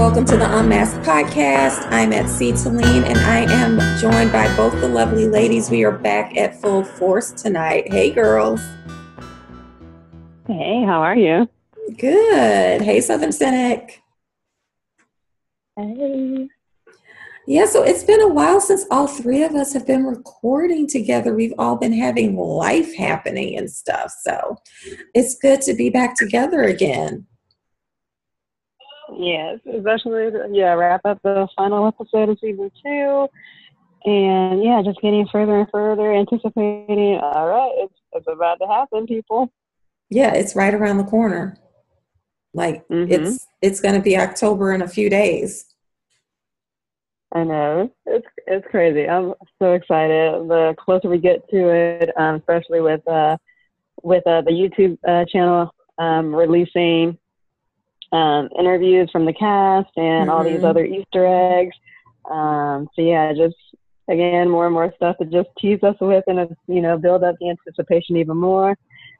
Welcome to the Unmasked Podcast. I'm at C. Talene and I am joined by both the lovely ladies. We are back at full force tonight. Hey, girls. Hey, how are you? Good. Hey, Southern Cynic. Hey. Yeah, so it's been a while since all three of us have been recording together. We've all been having life happening and stuff. So it's good to be back together again. Yes, especially yeah, wrap up the final episode of season two, and yeah, just getting further and further, anticipating. All right, it's it's about to happen, people. Yeah, it's right around the corner. Like mm-hmm. it's it's going to be October in a few days. I know it's it's crazy. I'm so excited. The closer we get to it, um, especially with uh, with uh, the YouTube uh, channel um, releasing um, interviews from the cast and mm-hmm. all these mm-hmm. other Easter eggs. Um, so yeah, just again more and more stuff to just tease us with and uh, you know build up the anticipation even more.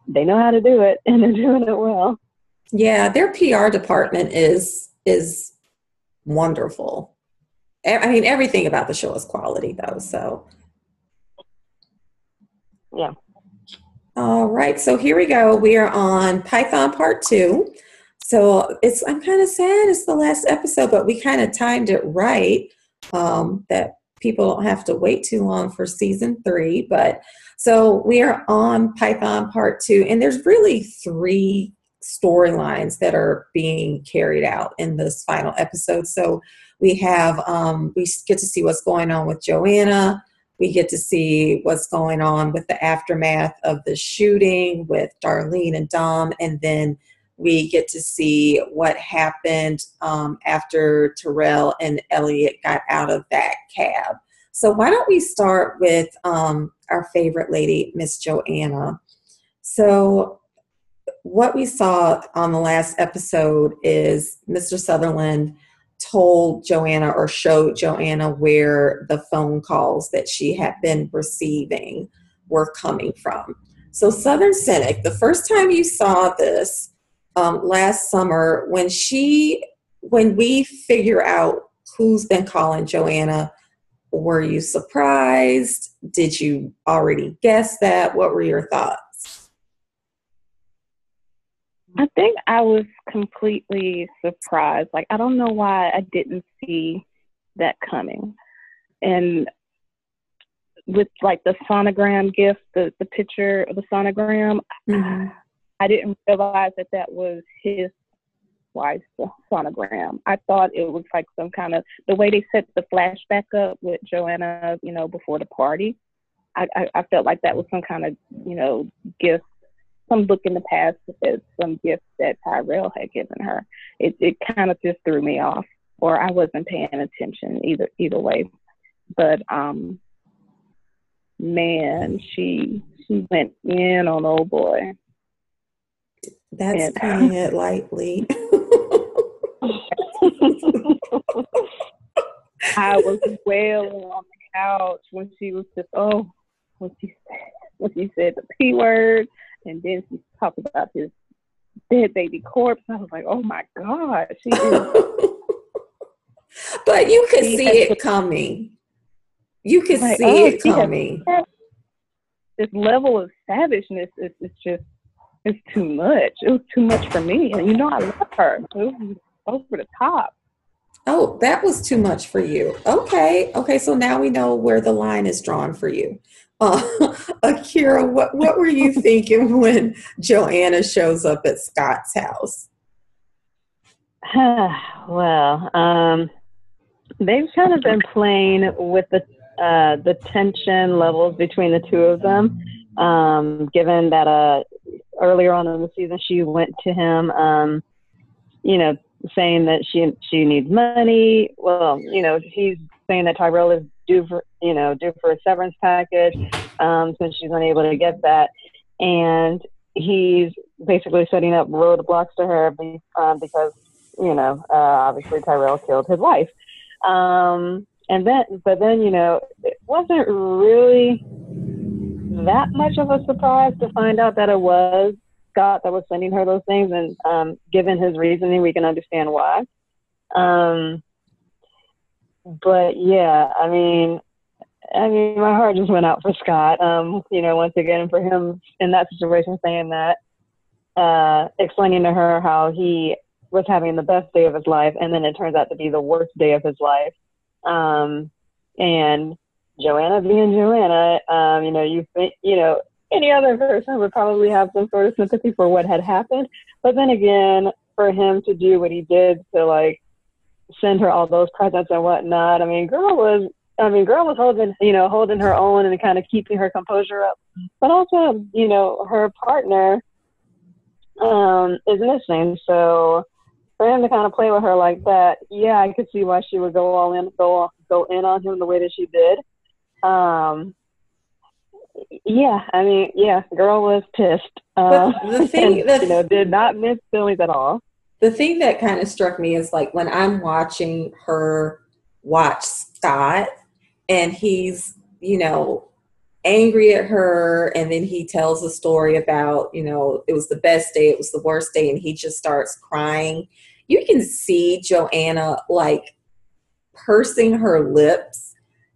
They know how to do it, and they're doing it well. Yeah, their PR department is is wonderful. I mean, everything about the show is quality, though. So, yeah. All right, so here we go. We are on Python Part Two. So it's I'm kind of sad it's the last episode, but we kind of timed it right um, that people don't have to wait too long for season three. But so we are on Python Part Two, and there's really three storylines that are being carried out in this final episode. So we have um, we get to see what's going on with Joanna. We get to see what's going on with the aftermath of the shooting with Darlene and Dom, and then we get to see what happened um, after Tyrell and Elliot got out of that cab. So why don't we start with um, our favorite lady, Miss Joanna? So what we saw on the last episode is Mr. Sutherland told Joanna or showed Joanna where the phone calls that she had been receiving were coming from. So, Southern Cynic, the first time you saw this um, last summer, when she, when we figure out who's been calling Joanna, were you surprised? Did you already guess that? What were your thoughts? I think I was completely surprised. Like, I don't know why I didn't see that coming. And with like the sonogram gift, the, the picture of the sonogram, mm-hmm. I didn't realize that that was his wife's sonogram. I thought it was like some kind of the way they set the flashback up with Joanna, you know, before the party. I, I, I felt like that was some kind of, you know, gift some look in the past at some gift that Tyrell had given her. It it kind of just threw me off, or I wasn't paying attention either either way. But um, man, she she went in on old boy. That's and, uh, putting it lightly. I was wailing on the couch when she was just oh when she said when she said the p word and then she talked about his dead baby corpse. I was like, oh my God, she but you could see it coming. You could like, see oh, it coming. This level of savageness is, is just it's too much. It was too much for me. And you know I love her. It was over the top. Oh, that was too much for you. Okay. Okay. So now we know where the line is drawn for you. Uh, Akira, what, what were you thinking when Joanna shows up at Scott's house? well, um, they've kind of been playing with the uh, the tension levels between the two of them. Um, given that uh, earlier on in the season, she went to him, um, you know, saying that she she needs money. Well, you know, he's saying that Tyrell is due for you know due for a severance package um, since she's unable to get that, and he's basically setting up roadblocks to her um, because you know uh, obviously Tyrell killed his wife, um, and then but then you know it wasn't really that much of a surprise to find out that it was Scott that was sending her those things, and um, given his reasoning, we can understand why. Um, but yeah, I mean, I mean, my heart just went out for Scott. Um, you know, once again, for him in that situation, saying that, uh, explaining to her how he was having the best day of his life, and then it turns out to be the worst day of his life. Um, and Joanna being Joanna, um, you know, you think, you know, any other person would probably have some sort of sympathy for what had happened. But then again, for him to do what he did to like send her all those presents and whatnot, I mean, girl was, I mean, girl was holding, you know, holding her own and kind of keeping her composure up. But also, you know, her partner um, is missing. So for him to kind of play with her like that, yeah, I could see why she would go all in, go go in on him the way that she did. Um, yeah, I mean, yeah, girl was pissed. Uh, the thing, and, the, you know, did not miss feelings at all. The thing that kind of struck me is like when I'm watching her watch Scott, and he's, you know, angry at her, and then he tells a story about, you know, it was the best day, it was the worst day, and he just starts crying. You can see Joanna like pursing her lips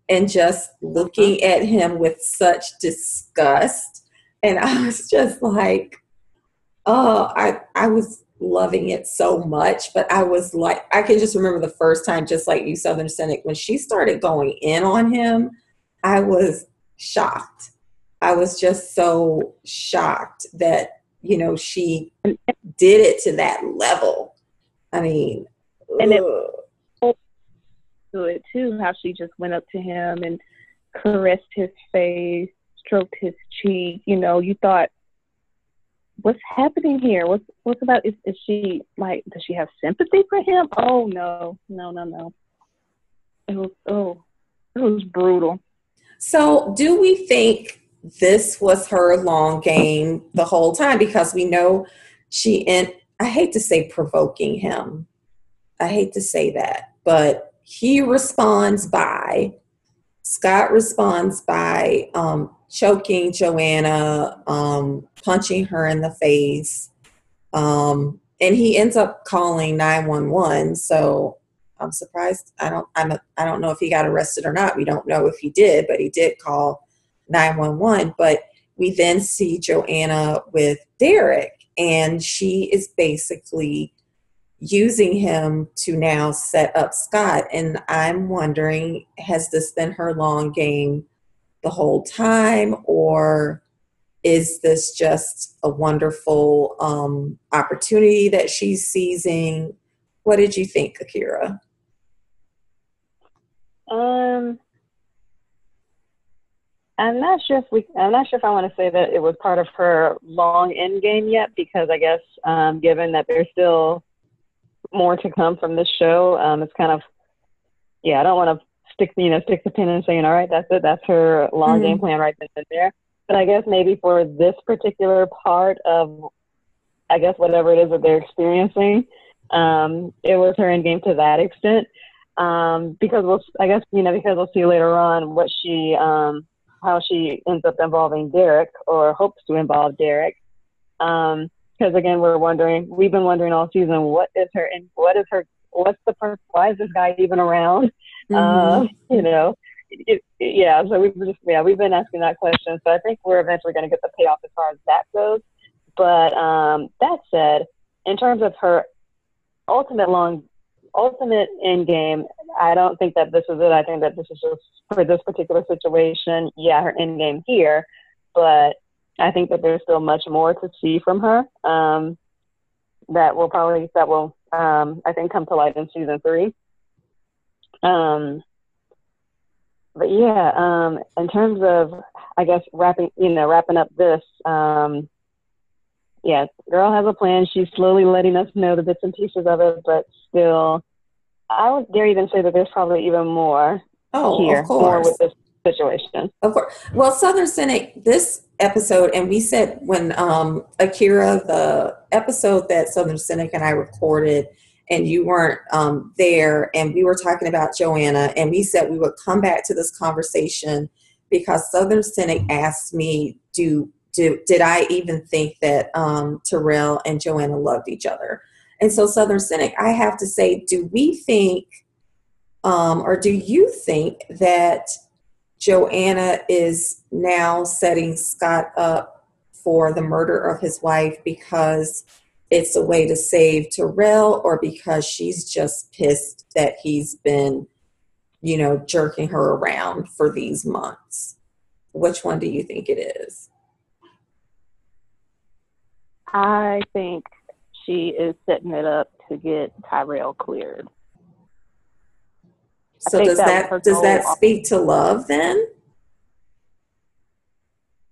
and just looking mm-hmm. at him with such disgust. And I was just like, oh, I, I was loving it so much. But I was like, I can just remember the first time, just like you, Southern Cynic, when she started going in on him, I was shocked. I was just so shocked that, you know, she did it to that level. I mean, and ugh. It to it too, how she just went up to him and caressed his face, stroked his cheek. You know, you thought, what's happening here? What's what's about? Is, is she like? Does she have sympathy for him? Oh no, no, no, no. It was oh, it was brutal. So, do we think this was her long game the whole time? Because we know she and I hate to say provoking him. I hate to say that, but he responds by Scott responds by um, choking Joanna, um, punching her in the face, um, and he ends up calling nine one one. So I'm surprised. I don't. I'm. A, I don't know if he got arrested or not. We don't know if he did, but he did call nine one one. But we then see Joanna with Derek, and she is basically using him to now set up Scott. And I'm wondering, has this been her long game the whole time, or is this just a wonderful um, opportunity that she's seizing? What did you think, Akira? Um, I'm not sure if we. I'm not sure if I want to say that it was part of her long end game yet, because I guess um, given that there's still more to come from this show. Um, it's kind of, yeah, I don't want to stick, you know, stick the pin in saying, all right, that's it, that's her long mm-hmm. game plan right then and there. But I guess maybe for this particular part of, I guess whatever it is that they're experiencing, um, it was her end game to that extent. Um, because we'll, I guess, you know, because we'll see later on what she, um, how she ends up involving Derek or hopes to involve Derek. Um, because again, we're wondering, we've been wondering all season, what is her, and what is her, what's the purpose? Why is this guy even around? Mm-hmm. Uh, you know, it, it, yeah. So we've just, yeah, we've been asking that question. So I think we're eventually going to get the payoff as far as that goes. But um, that said, in terms of her ultimate long, ultimate end game, I don't think that this is it. I think that this is just for this particular situation. Yeah, her end game here, but I think that there's still much more to see from her. Um, that will probably that will um, I think come to light in season three. Um, but yeah, um, in terms of I guess wrapping you know wrapping up this, um, yeah, girl has a plan. She's slowly letting us know the bits and pieces of it, but still, I would dare even say that there's probably even more oh, here, more with this situation. Of course. Well, Southern Cynic, this episode, and we said when um, Akira, the episode that Southern Cynic and I recorded, and you weren't um, there, and we were talking about Joanna, and we said we would come back to this conversation because Southern Cynic asked me, "Do do did I even think that um, Tyrell and Joanna loved each other?" And so, Southern Cynic, I have to say, do we think, um, or do you think that Joanna is now setting Scott up for the murder of his wife because it's a way to save Tyrell, or because she's just pissed that he's been, you know, jerking her around for these months? Which one do you think it is? I think she is setting it up to get Tyrell cleared. So does that, that does that speak to love then?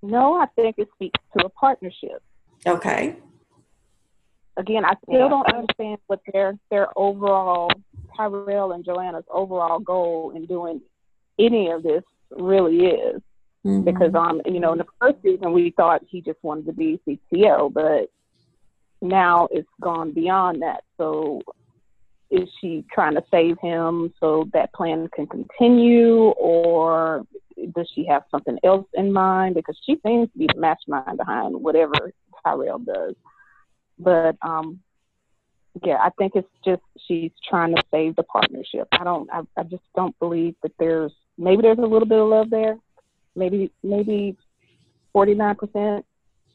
No, I think it speaks to a partnership. Okay. Again, I still yeah. don't understand what their their overall Tyrell and Joanna's overall goal in doing any of this really is. Mm-hmm. Because um, you know, in the first season we thought he just wanted to be CTO, but now it's gone beyond that. So is she trying to save him so that plan can continue or does she have something else in mind? Because she seems to be the mastermind behind whatever tyrell does. But um yeah i think it's just she's trying to save the partnership. I don't i, I just don't believe that there's maybe there's a little bit of love there. Maybe maybe 49%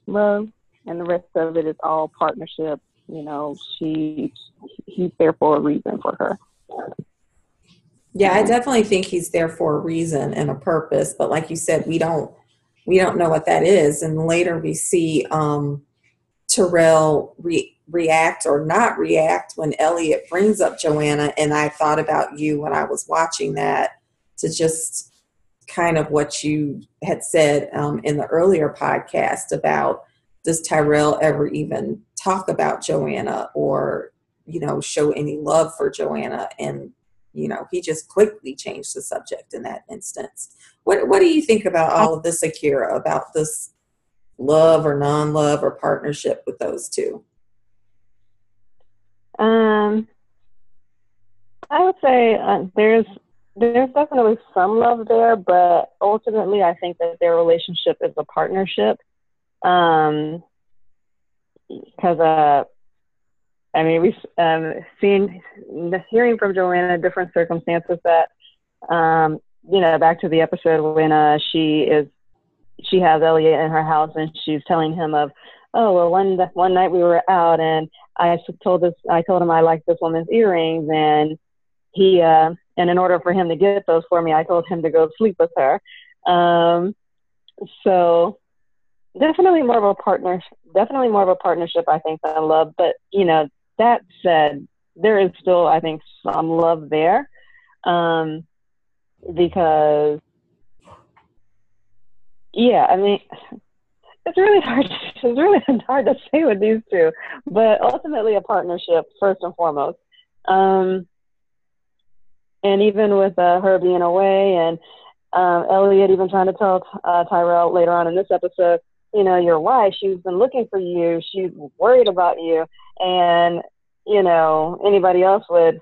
love and the rest of it is all partnership you know, she he's there for a reason for her. Yeah, I definitely think he's there for a reason and a purpose, but like you said, we don't we don't know what that is. And later we see um, Tyrell re- react or not react when Elliot brings up Joanna. And I thought about you when I was watching that to just kind of what you had said um, in the earlier podcast about does Tyrell ever even talk about Joanna or, you know, show any love for Joanna. And, you know, he just quickly changed the subject in that instance. What, what do you think about all of this, Akira, about this love or non love or partnership with those two? Um, I would say uh, there's there's definitely some love there, but ultimately, I think that their relationship is a partnership. Um, because uh, I mean we've um, seen hearing from Joanna different circumstances that um, you know back to the episode when uh, she is she has Elliot in her house and she's telling him of oh well one one night we were out and I told this I told him I liked this woman's earrings and he uh, and in order for him to get those for me I told him to go sleep with her. Um, so definitely more of a partner definitely more of a partnership i think than love but you know that said there is still i think some love there um because yeah i mean it's really hard it's really hard to say with these two but ultimately a partnership first and foremost. Um and even with uh, her being away and um, Elliot even trying to tell uh, Tyrell later on in this episode, you know, your wife, she's been looking for you, she's worried about you, and, you know, anybody else would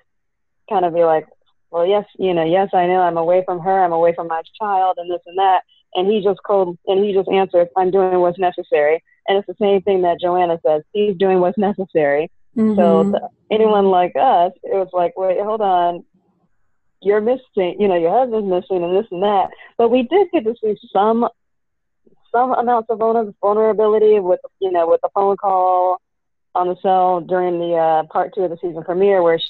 kind of be like, well, yes, you know, yes, I know I'm away from her, I'm away from my child, and this and that. And he just called, and he just answered, I'm doing what's necessary. And it's the same thing that Joanna says, he's doing what's necessary. Mm-hmm. So anyone like us, it was like, wait, hold on, you're missing, you know, your husband's missing and this and that. But we did get to see some some amounts of vulnerability with you know with the phone call on the cell during the uh, part two of the season premiere where she,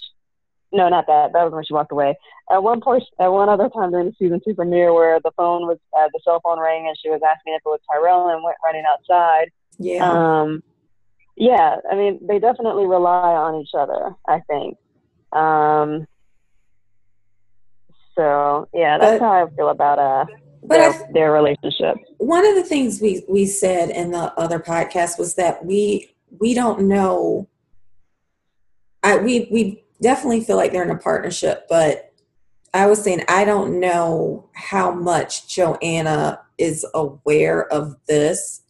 no not that that was when she walked away. At one point at one other time during the season two premiere where the phone was uh, the cell phone rang and she was asking if it was Tyrell and went running outside. Yeah. Um yeah I mean they definitely rely on each other I think. Um so yeah that's how I feel about uh but their, I, their relationship. One of the things we we said in the other podcast was that we we don't know. I we we definitely feel like they're in a partnership, but I was saying I don't know how much Joanna is aware of this,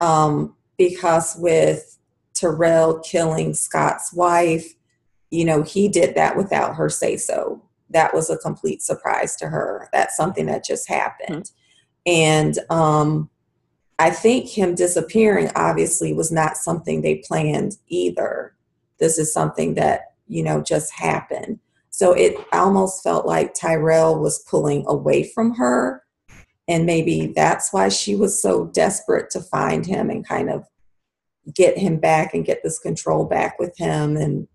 um, because with Tyrell killing Scott's wife, you know, he did that without her say so that was a complete surprise to her. That's something that just happened. Mm-hmm. And um, I think him disappearing obviously was not something they planned either. this is something that, you know, just happened. So it almost felt like Tyrell was pulling away from her. And maybe that's why she was so desperate to find him and kind of get him back and get this control back with him. And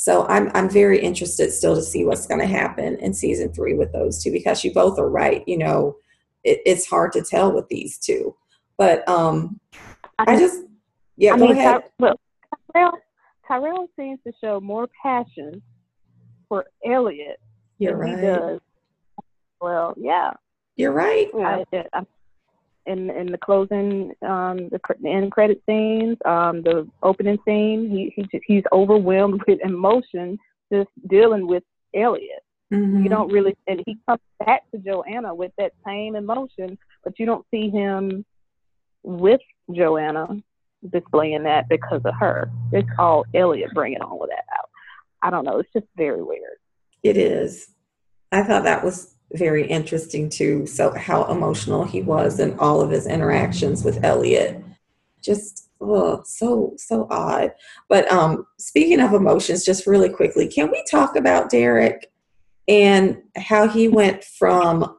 so I'm I'm very interested still to see what's going to happen in season three with those two because you both are right. You know, it, it's hard to tell with these two. But um, I, I just yeah. I go mean, ahead. Ty- well, Tyrell, Tyrell seems to show more passion for Elliot You're than right. he does. Well, yeah. You're right. I, I, in in the closing, um, the, the end credit scenes, um, the opening scene, he, he he's overwhelmed with emotion just dealing with Elliot. Mm-hmm. You don't really, and he comes back to Joanna with that same emotion, but you don't see him with Joanna displaying that because of her. It's all Elliot bringing all of that out. I don't know. It's just very weird. It is. I thought that was very interesting too. So how emotional he was in all of his interactions with Elliot. Just oh, so so odd. But um, speaking of emotions, just really quickly, can we talk about Derek and how he went from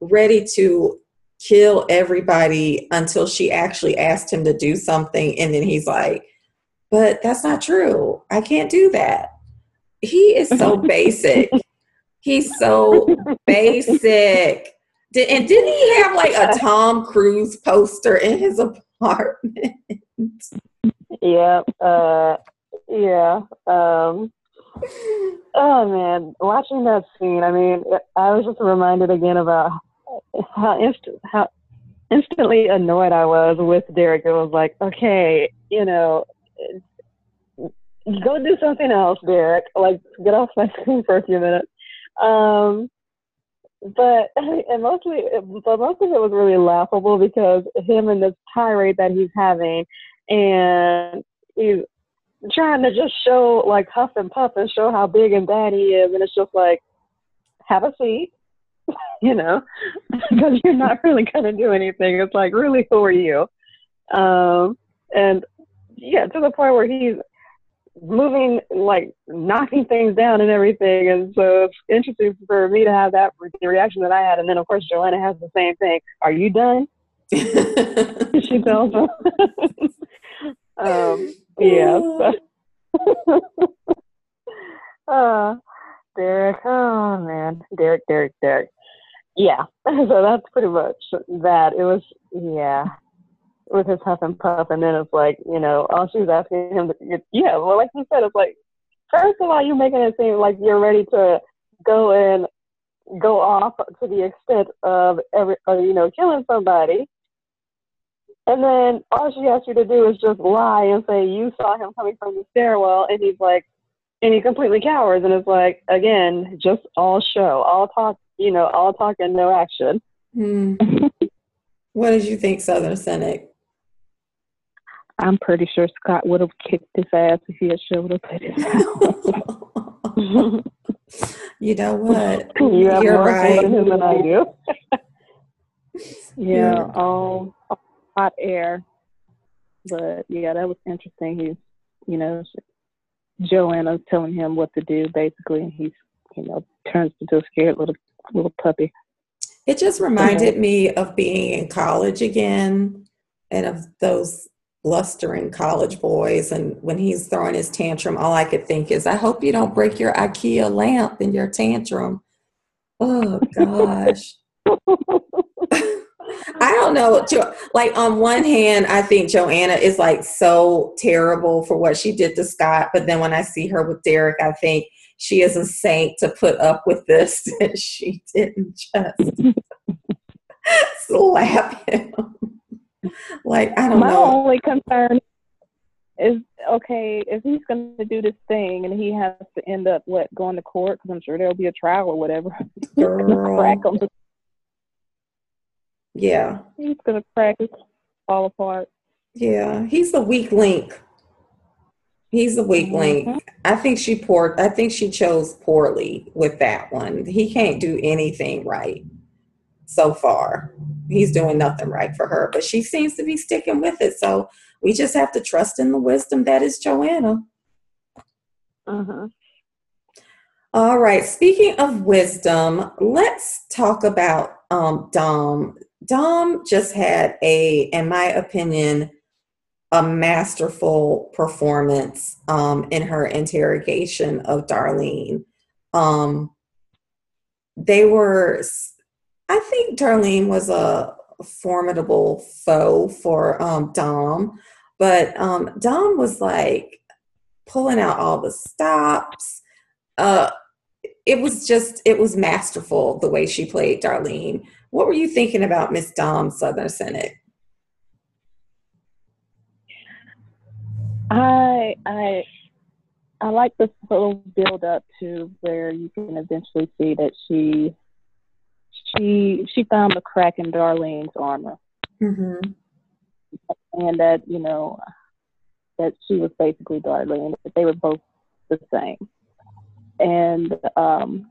ready to kill everybody until she actually asked him to do something, and then he's like, "But that's not true. I can't do that." He is so basic. He's so basic. Did, and didn't he have like a Tom Cruise poster in his apartment? yeah. Uh, yeah. Um, oh man, watching that scene, I mean, I was just reminded again about how how instantly annoyed I was with Derek. It was like, okay, you know, go do something else, Derek. Like, get off my screen for a few minutes. Um, but and mostly, but most of it was really laughable because him and this tirade that he's having, and he's trying to just show like huff and puff and show how big and bad he is, and it's just like, have a seat, you know, because you're not really gonna do anything. It's like, really, who are you? Um, and yeah, to the point where he's moving, like knocking things down and everything. And so it's interesting for me to have that the reaction that I had. And then, of course, Joanna has the same thing. Are you done? she tells him. um, yeah. uh, Derek. Oh, man. Derek, Derek, Derek. Yeah. So that's pretty much that. It was, yeah with his huff and puff, and then it's like, you know, all she's asking him, to, yeah, well, like you said, it's like, first of all, you're making it seem like you're ready to go and go off to the extent of every, or, you know, killing somebody. And then all she asks you to do is just lie and say you saw him coming from the stairwell, and he's like, and he completely cowers, and it's like, again, just all show, all talk, you know, all talk and no action. Hmm. what did you think, Southern Cynic? I'm pretty sure Scott would have kicked his ass if he had showed up at his house. you know what? You have You're more right. than I do. yeah, all hot air. But yeah, that was interesting. He's, you know, Joanna's telling him what to do basically, and he's, you know, turns into a scared little little puppy. It just reminded me of being in college again and of those blustering college boys and when he's throwing his tantrum all i could think is i hope you don't break your ikea lamp in your tantrum. Oh gosh. I don't know. Like on one hand i think joanna is like so terrible for what she did to scott but then when i see her with derek i think she is a saint to put up with this that she didn't just slap him like I don't My know. My only concern is okay if he's going to do this thing and he has to end up what going to court because I'm sure there'll be a trial or whatever. crack him. Yeah, he's going to crack it fall apart. Yeah, he's the weak link. He's the weak mm-hmm. link. I think she poor. I think she chose poorly with that one. He can't do anything right so far. He's doing nothing right for her, but she seems to be sticking with it. So we just have to trust in the wisdom that is Joanna. Uh-huh. All right. Speaking of wisdom, let's talk about um, Dom. Dom just had a, in my opinion, a masterful performance um, in her interrogation of Darlene. Um, they were, I think Darlene was a formidable foe for um, Dom, but um, Dom was like pulling out all the stops. Uh, it was just, it was masterful the way she played Darlene. What were you thinking about Miss Dom Southern Cynic? I I I like this little build up to where you can eventually see that she she she found the crack in Darlene's armor, Mm-hmm. and that you know that she was basically Darlene, that they were both the same, and um,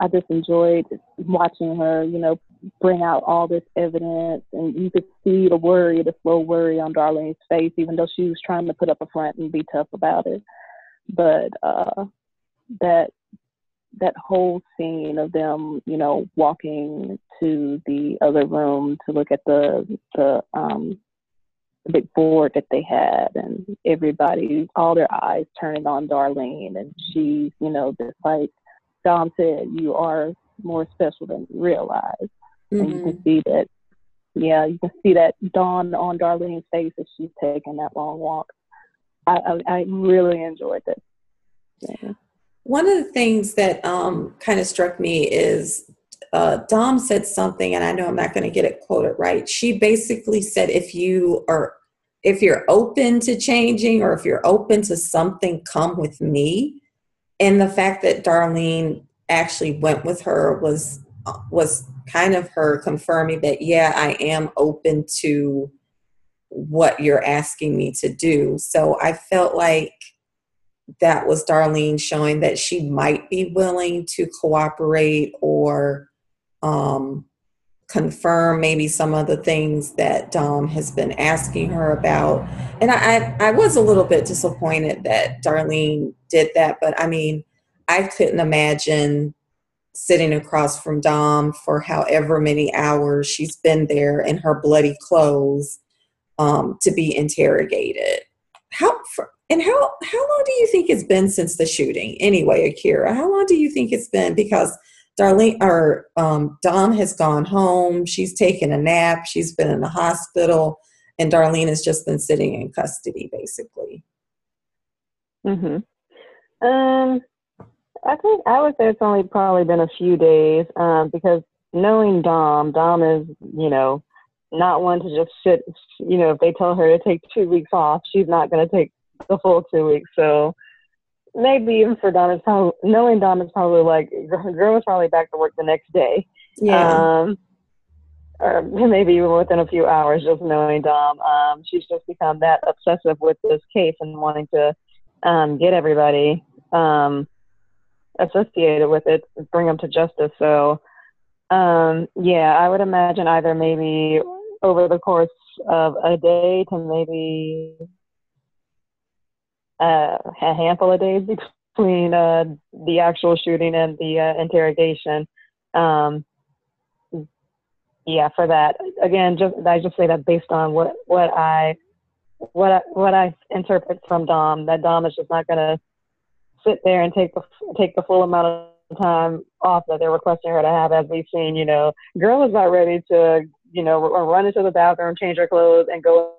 I just enjoyed watching her, you know, bring out all this evidence, and you could see the worry, the slow worry on Darlene's face, even though she was trying to put up a front and be tough about it. But uh, that that whole scene of them, you know, walking to the other room to look at the the um, the big board that they had, and everybody, all their eyes turning on Darlene, and she, you know, just like Dom said, you are more special than you realize. And you Mm-hmm. can see that, yeah, you can see that dawn on Darlene's face as she's taking that long walk. I, I, I really enjoyed it. Yeah. One of the things that um, kind of struck me is uh, Dom said something, and I know I'm not going to get it quoted right. She basically said, if you are, if you're open to changing, or if you're open to something, come with me. And the fact that Darlene actually went with her was was kind of her confirming that yeah, I am open to what you're asking me to do. So I felt like that was Darlene showing that she might be willing to cooperate or um, confirm maybe some of the things that Dom has been asking her about. And I, I, I was a little bit disappointed that Darlene did that, but I mean, I couldn't imagine sitting across from Dom for however many hours she's been there in her bloody clothes um, to be interrogated. How for, and how how long do you think it's been since the shooting? Anyway, Akira, how long do you think it's been? Because Darlene or um, Dom has gone home. She's taken a nap. She's been in the hospital, and Darlene has just been sitting in custody, basically. Mhm. Um, I think I would say it's only probably been a few days. Um, because knowing Dom, Dom is you know not one to just sit. You know, if they tell her to take two weeks off, she's not going to take the full two weeks. So maybe even for Donna's probably knowing Donna's probably like girl is probably back to work the next day. Um, or maybe even within a few hours, just knowing Dom. Um, she's just become that obsessive with this case and wanting to um, get everybody um, associated with it, bring them to justice. So, um, yeah, I would imagine either maybe over the course of a day to maybe uh, a handful of days between uh, the actual shooting and the uh, interrogation. Um, yeah, for that. Again, just I just say that based on what what I what I, what I interpret from Dom, that Dom is just not going to sit there and take the take the full amount of time off that they're requesting her to have, as we've seen. You know, girl is not ready to you know run into the bathroom, change her clothes, and go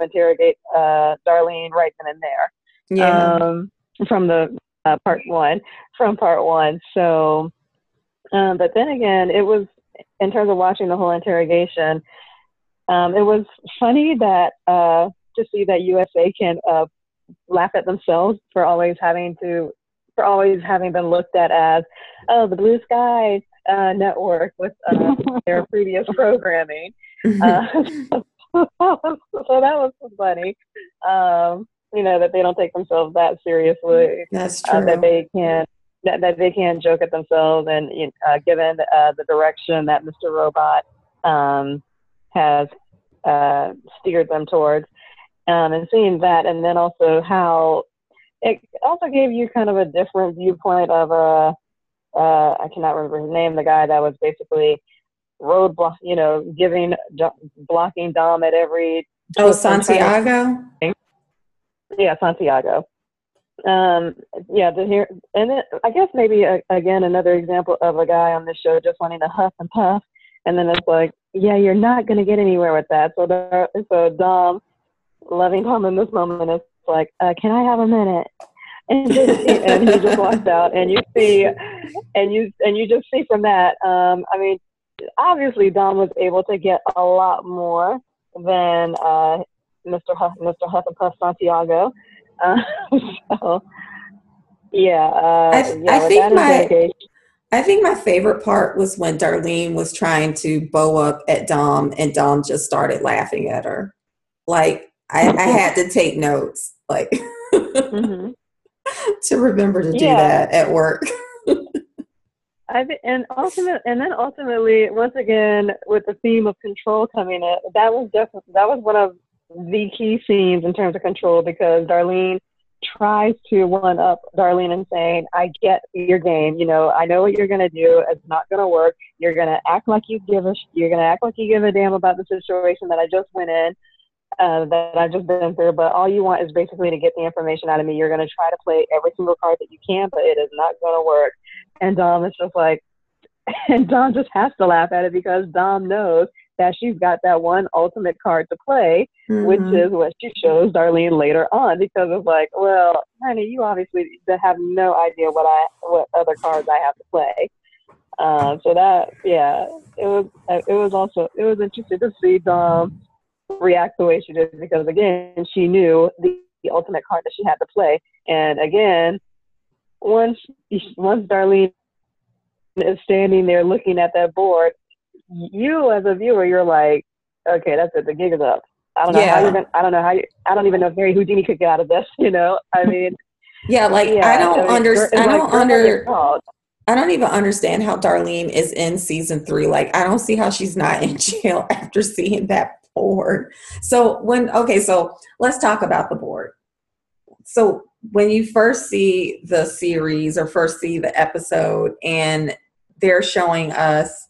interrogate uh, Darlene right then and there yeah. um, from the uh, part one, from part one. So, um, but then again, it was in terms of watching the whole interrogation. Um, it was funny that uh, to see that USA can uh, laugh at themselves for always having to, for always having been looked at as, oh, the Blue Sky uh, Network with uh, their previous programming. Uh, so that was funny. Um, you know that they don't take themselves that seriously. That's true. Uh, that they can that, that they can joke at themselves, and uh, given uh, the direction that Mr. Robot um, has uh, steered them towards, um, and seeing that, and then also how it also gave you kind of a different viewpoint of uh, uh, I cannot remember his name, the guy that was basically roadblock, you know, giving blocking Dom at every. Oh, Santiago. Yeah, Santiago. Um, yeah, the here, and then I guess maybe uh, again another example of a guy on the show just wanting to huff and puff, and then it's like, yeah, you're not going to get anywhere with that. So, the, so Dom, loving Dom in this moment is like, uh, can I have a minute? And, just, and he just walks out, and you see, and you and you just see from that. Um, I mean, obviously Dom was able to get a lot more than uh, Mr. Huff, Mr. Huff and Puff Santiago. Uh, so, yeah, uh, I, yeah, I think my I think my favorite part was when Darlene was trying to bow up at Dom, and Dom just started laughing at her. Like I, I had to take notes, like mm-hmm. to remember to do yeah. that at work. I and ultimate and then ultimately once again with the theme of control coming in, that was definitely that was one of the key scenes in terms of control because Darlene tries to one up Darlene and saying, I get your game, you know, I know what you're gonna do, it's not gonna work. You're gonna act like you give a sh- you're gonna act like you give a damn about the situation that I just went in. Uh, that I've just been through, but all you want is basically to get the information out of me. You're going to try to play every single card that you can, but it is not going to work. And Dom is just like, and Dom just has to laugh at it because Dom knows that she's got that one ultimate card to play, mm-hmm. which is what she shows Darlene later on because it's like, well, honey, you obviously have no idea what I what other cards I have to play. Uh, so that yeah, it was it was also it was interesting to see Dom react the way she did because again she knew the, the ultimate card that she had to play, and again once once Darlene is standing there looking at that board, you as a viewer, you're like, okay, that's it. The gig is up. I don't know yeah. how I don't know how you, I don't even know if Harry Houdini could get out of this. You know, I mean, yeah, like yeah, I don't understand. I don't like, under. I don't even understand how Darlene is in season three. Like, I don't see how she's not in jail after seeing that board. So when okay, so let's talk about the board. So when you first see the series or first see the episode and they're showing us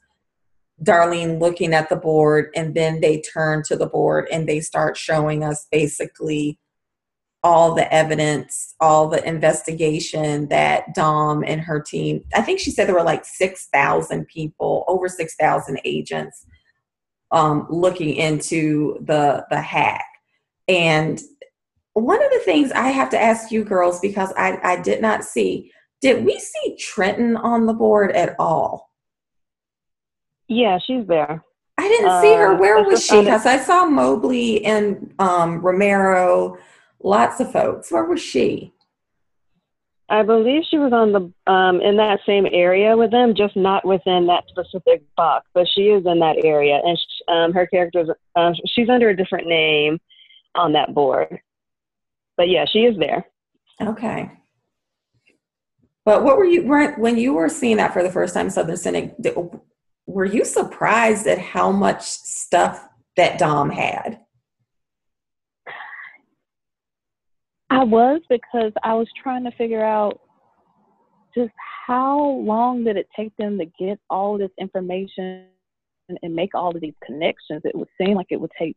Darlene looking at the board and then they turn to the board and they start showing us basically all the evidence, all the investigation that Dom and her team, I think she said there were like 6,000 people, over 6,000 agents um, looking into the the hack. And one of the things I have to ask you girls because I, I did not see, did we see Trenton on the board at all? Yeah, she's there. I didn't uh, see her. Uh, Where was she? Because I saw Mobley and um, Romero, lots of folks. Where was she? I believe she was on the um, in that same area with them, just not within that specific box. But she is in that area, and she, um, her character um, she's under a different name on that board but yeah, she is there. Okay. But what were you when you were seeing that for the first time, Southern Cynic? Were you surprised at how much stuff that Dom had? I was because I was trying to figure out just how long did it take them to get all this information and make all of these connections. It would seem like it would take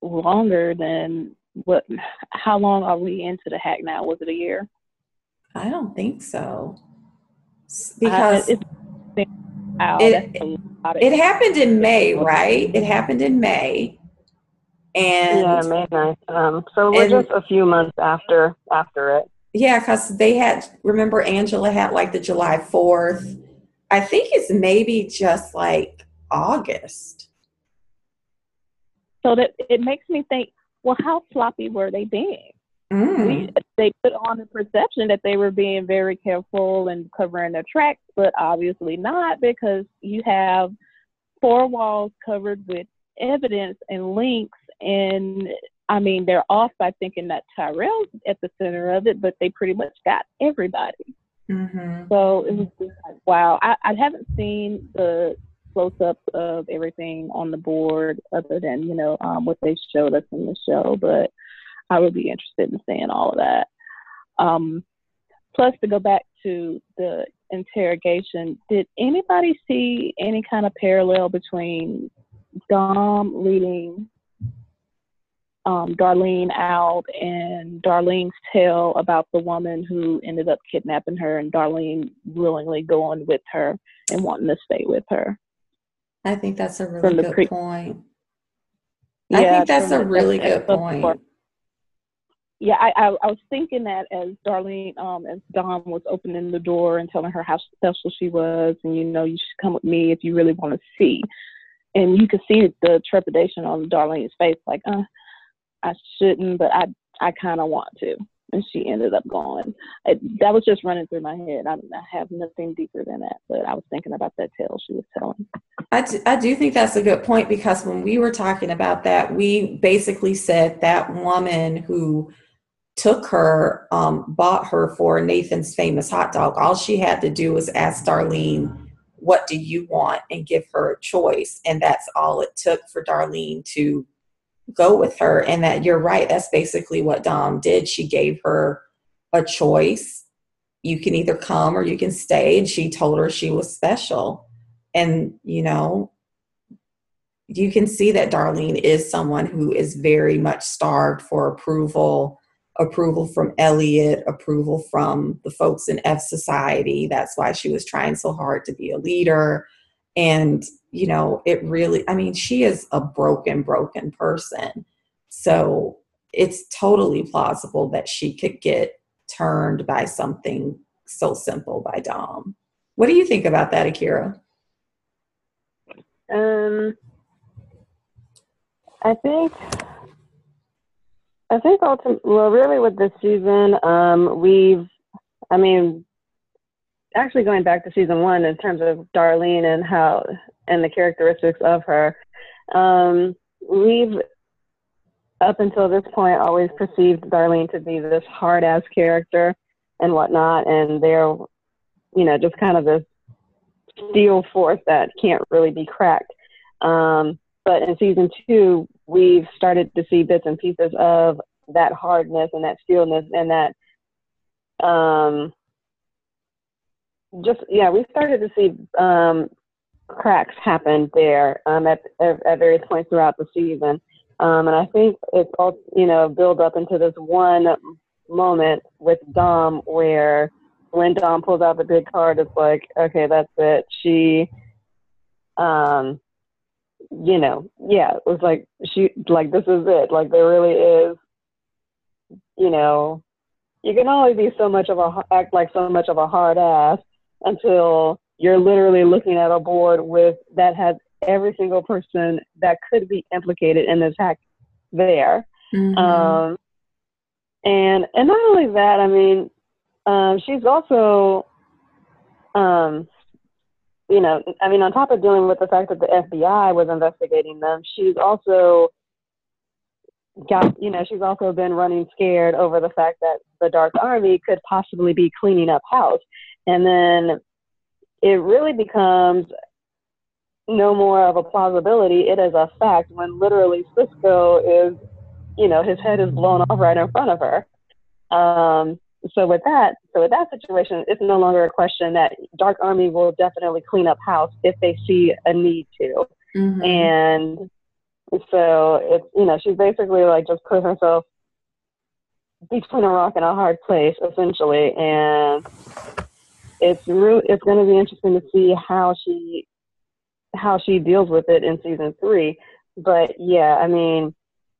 longer than what how long are we into the hack now was it a year i don't think so because it, it happened in may right? It happened in may. And yeah may 9th. um so we're and, just a few months after after it. Yeah because they had remember angela had like the july 4th i think it's maybe just like august. So that it makes me think well, how sloppy were they being? Mm. We, they put on the perception that they were being very careful and covering their tracks, but obviously not because you have four walls covered with evidence and links. And I mean, they're off by thinking that Tyrell's at the center of it, but they pretty much got everybody. Mm-hmm. So it was just like, wow. I, I haven't seen the close ups of everything on the board other than, you know, um, what they showed us in the show, but I would be interested in seeing all of that. Um, plus, to go back to the interrogation, did anybody see any kind of parallel between Dom leading um, Darlene out and Darlene's tale about the woman who ended up kidnapping her and Darlene willingly going with her and wanting to stay with her? I think that's a really good pre- point. Yeah, I think that's a really good point. Yeah, I, I, I was thinking that as Darlene, um, as Dom was opening the door and telling her how special she was, and you know, you should come with me if you really want to see. And you could see the trepidation on Darlene's face, like, uh, I shouldn't, but I I kind of want to. And she ended up going. That was just running through my head. I, I have nothing deeper than that, but I was thinking about that tale she was telling. I do, I do think that's a good point because when we were talking about that, we basically said that woman who took her, um, bought her for Nathan's famous hot dog. All she had to do was ask Darlene, What do you want? and give her a choice. And that's all it took for Darlene to go with her and that you're right that's basically what dom did she gave her a choice you can either come or you can stay and she told her she was special and you know you can see that darlene is someone who is very much starved for approval approval from elliot approval from the folks in f society. That's why she was trying so hard to be a leader. And you know it really i mean she is a broken broken person. So it's totally plausible that she could get turned by something so simple by dom. What do you think about that akira? Um i think i think ultimately well really with this season um we've i mean actually going back to season one in terms of Darlene and how and the characteristics of her. Um, we've up until this point always perceived Darlene to be this hard ass character and whatnot, and they're you know just kind of this steel force that can't really be cracked. Um, but in season two, we've started to see bits and pieces of that hardness and that steelness and that um, just yeah, we started to see um, cracks happen there um, at, at, at various points throughout the season, um, and I think it's all you know build up into this one moment with Dom where when Dom pulls out the big card, it's like okay, that's it. She, um, you know, yeah, it was like she like this is it. Like there really is, you know, you can only be so much of a act like so much of a hard ass until you're literally looking at a board with that has every single person that could be implicated in this hack there. Mm-hmm. Um, and and not only that, I mean, um, she's also, um, you know, I mean, on top of dealing with the fact that the FBI was investigating them, she's also got, you know, she's also been running scared over the fact that the Dark Army could possibly be cleaning up house. And then it really becomes no more of a plausibility. It is a fact when literally Cisco is, you know, his head is blown off right in front of her. Um, so with that, so with that situation, it's no longer a question that Dark Army will definitely clean up house if they see a need to. Mm-hmm. And so it's, you know, she's basically like just put herself between a rock and a hard place, essentially. And it's really it's going to be interesting to see how she how she deals with it in season three. But yeah, I mean,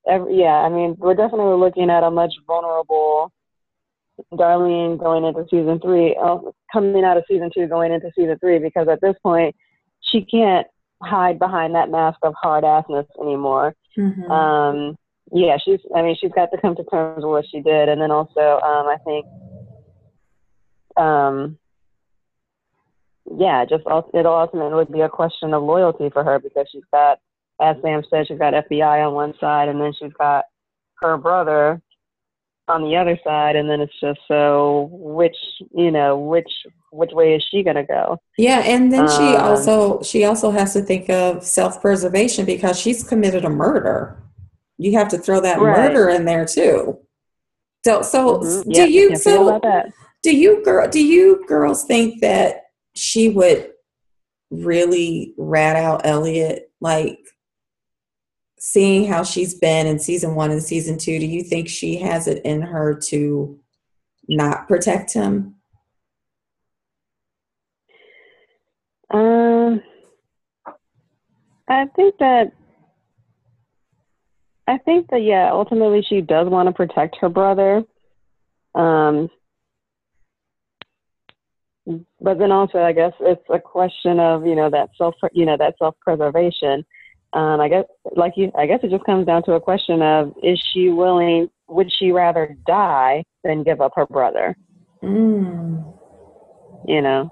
every, yeah, I mean, we're definitely looking at a much vulnerable Darlene going into season three, uh, coming out of season two, going into season three, because at this point, she can't hide behind that mask of hard assness anymore. Mm-hmm. Um, yeah, she's. I mean, she's got to come to terms with what she did, and then also, um, I think, um, yeah, just it'll ultimately be a question of loyalty for her because she's got, as Sam said, she's got FBI on one side, and then she's got her brother on the other side, and then it's just so which you know which which way is she gonna go? Yeah, and then um, she also she also has to think of self preservation because she's committed a murder. You have to throw that right. murder in there too. So, so Mhm. do Yep, you? So, do you girl? Do you girls think that she would really rat out Elliot? Like, seeing how she's been in season one and season two, do you think she has it in her to not protect him? Um, I think that I think that yeah, ultimately she does want to protect her brother. Um, but then also I guess it's a question of you know that self you know that self preservation. Um, I guess like you, I guess it just comes down to a question of is she willing? Would she rather die than give up her brother? Mm. You know.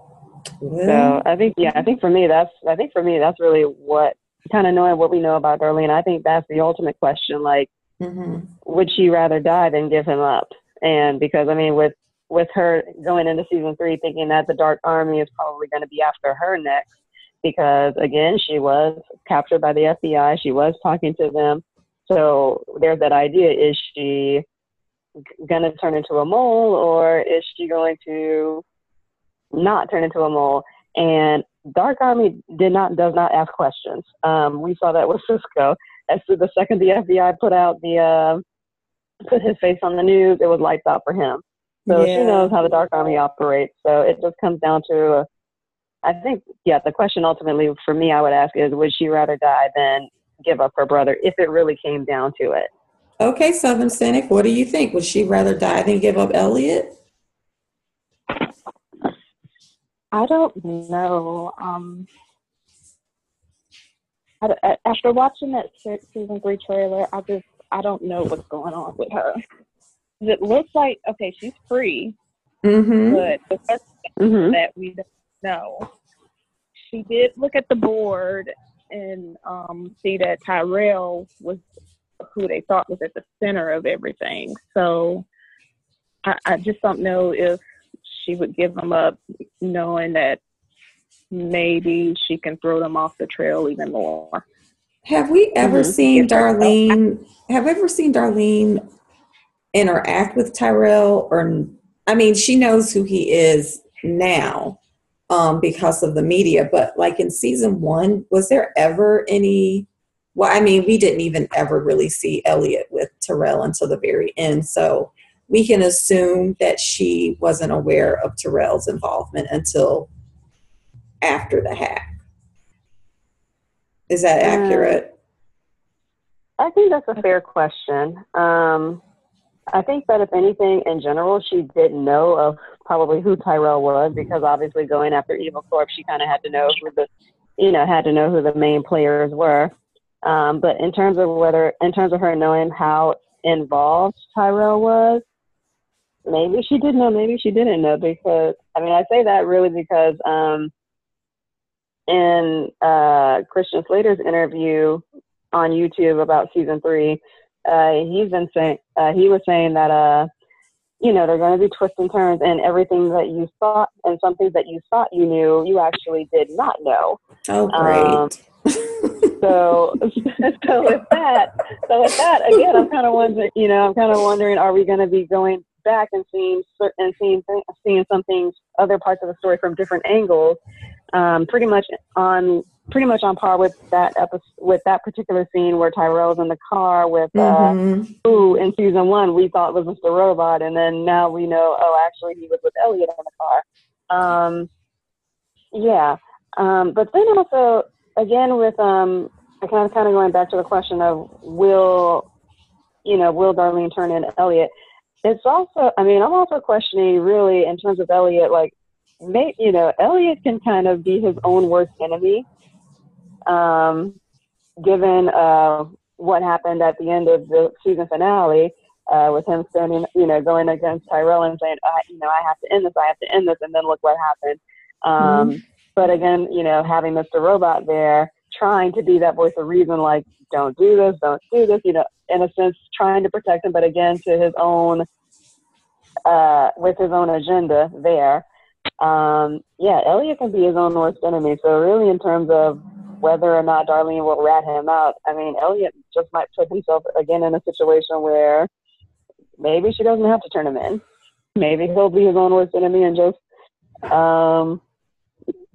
Well, So I think, yeah, I think for me, that's, I think for me, that's really what kind of knowing what we know about Darlene. I think that's the ultimate question. Like, mhm. would she rather die than give him up? And because I mean, with with her going into season three, thinking that the Dark Army is probably going to be after her next, because again, she was captured by the FBI. She was talking to them. So there's that idea: is she going to turn into a mole, or is she going to not turn into a mole? And Dark Army did not does not ask questions. Um, we saw that with Cisco. As to the second the FBI put out the uh, put his face on the news, it was lights out for him. So she knows how the Dark Army operates. So it just comes down to, uh, I think, yeah, the question ultimately for me, I would ask is, would she rather die than give up her brother if it really came down to it? Okay, Southern Cynic, what do you think? Would she rather die than give up Elliot? I don't know. Um, I, I- after watching that season three trailer, I just I don't know what's going on with her. It looks like okay, she's free, Mm-hmm. but the first Mm-hmm. that we don't. She did look at the board and um, see that Tyrell was who they thought was at the center of everything. So I, I just don't know if she would give them up, knowing that maybe she can throw them off the trail even more. Have we ever Mhm. seen Darlene? Have we ever seen Darlene interact with Tyrell? Or I mean, she knows who he is now um, because of the media. But like in season one, was there ever any? Well, I mean, we didn't even ever really see Elliot with Tyrell until the very end. So we can assume that she wasn't aware of Tyrell's involvement until after the hack. Is that Uh, accurate? I think that's a fair question. Um, I think that if anything, in general, she didn't know of probably who Tyrell was because obviously going after Evil Corp, she kind of had to know who the, you know, had to know who the main players were. Um, but in terms of whether, in terms of her knowing how involved Tyrell was, maybe she did know, maybe she didn't know because I mean I say that really because um, in uh, Christian Slater's interview on YouTube about season three, uh, he's been saying uh, he was saying that uh, you know they're going to be twists and turns, and everything that you thought and some things that you thought you knew, you actually did not know. Oh, great. um, So, so with that, so with that, again, I'm kind of wondering, you know, I'm kind of wondering, are we going to be going back and seeing and seeing seeing some things, other parts of the story from different angles, um, pretty much on pretty much on par with that episode, with that particular scene where Tyrell's in the car with uh, Mhm. who in season one we thought was Mr. Robot, and then now we know, oh, actually he was with Elliot in the car. Um, yeah, um, but then also again with um, I kind of kind of going back to the question of will, you know, will Darlene turn in Elliot? It's also, I mean, I'm also questioning really in terms of Elliot, like, may, you know, Elliot can kind of be his own worst enemy. Um, given uh, what happened at the end of the season finale uh, with him standing, you know, going against Tyrell and saying, I, you know, I have to end this, I have to end this, and then look what happened. Um, But again, you know, having Mr. Robot there trying to be that voice of reason, like, don't do this, don't do this, you know, in a sense, trying to protect him, but again, to his own, uh, with his own agenda there. Um, yeah, Elliot can be his own worst enemy. So really, in terms of whether or not Darlene will rat him out, I mean, Elliot just might put himself again in a situation where maybe she doesn't have to turn him in. Maybe he'll be his own worst enemy and just, um,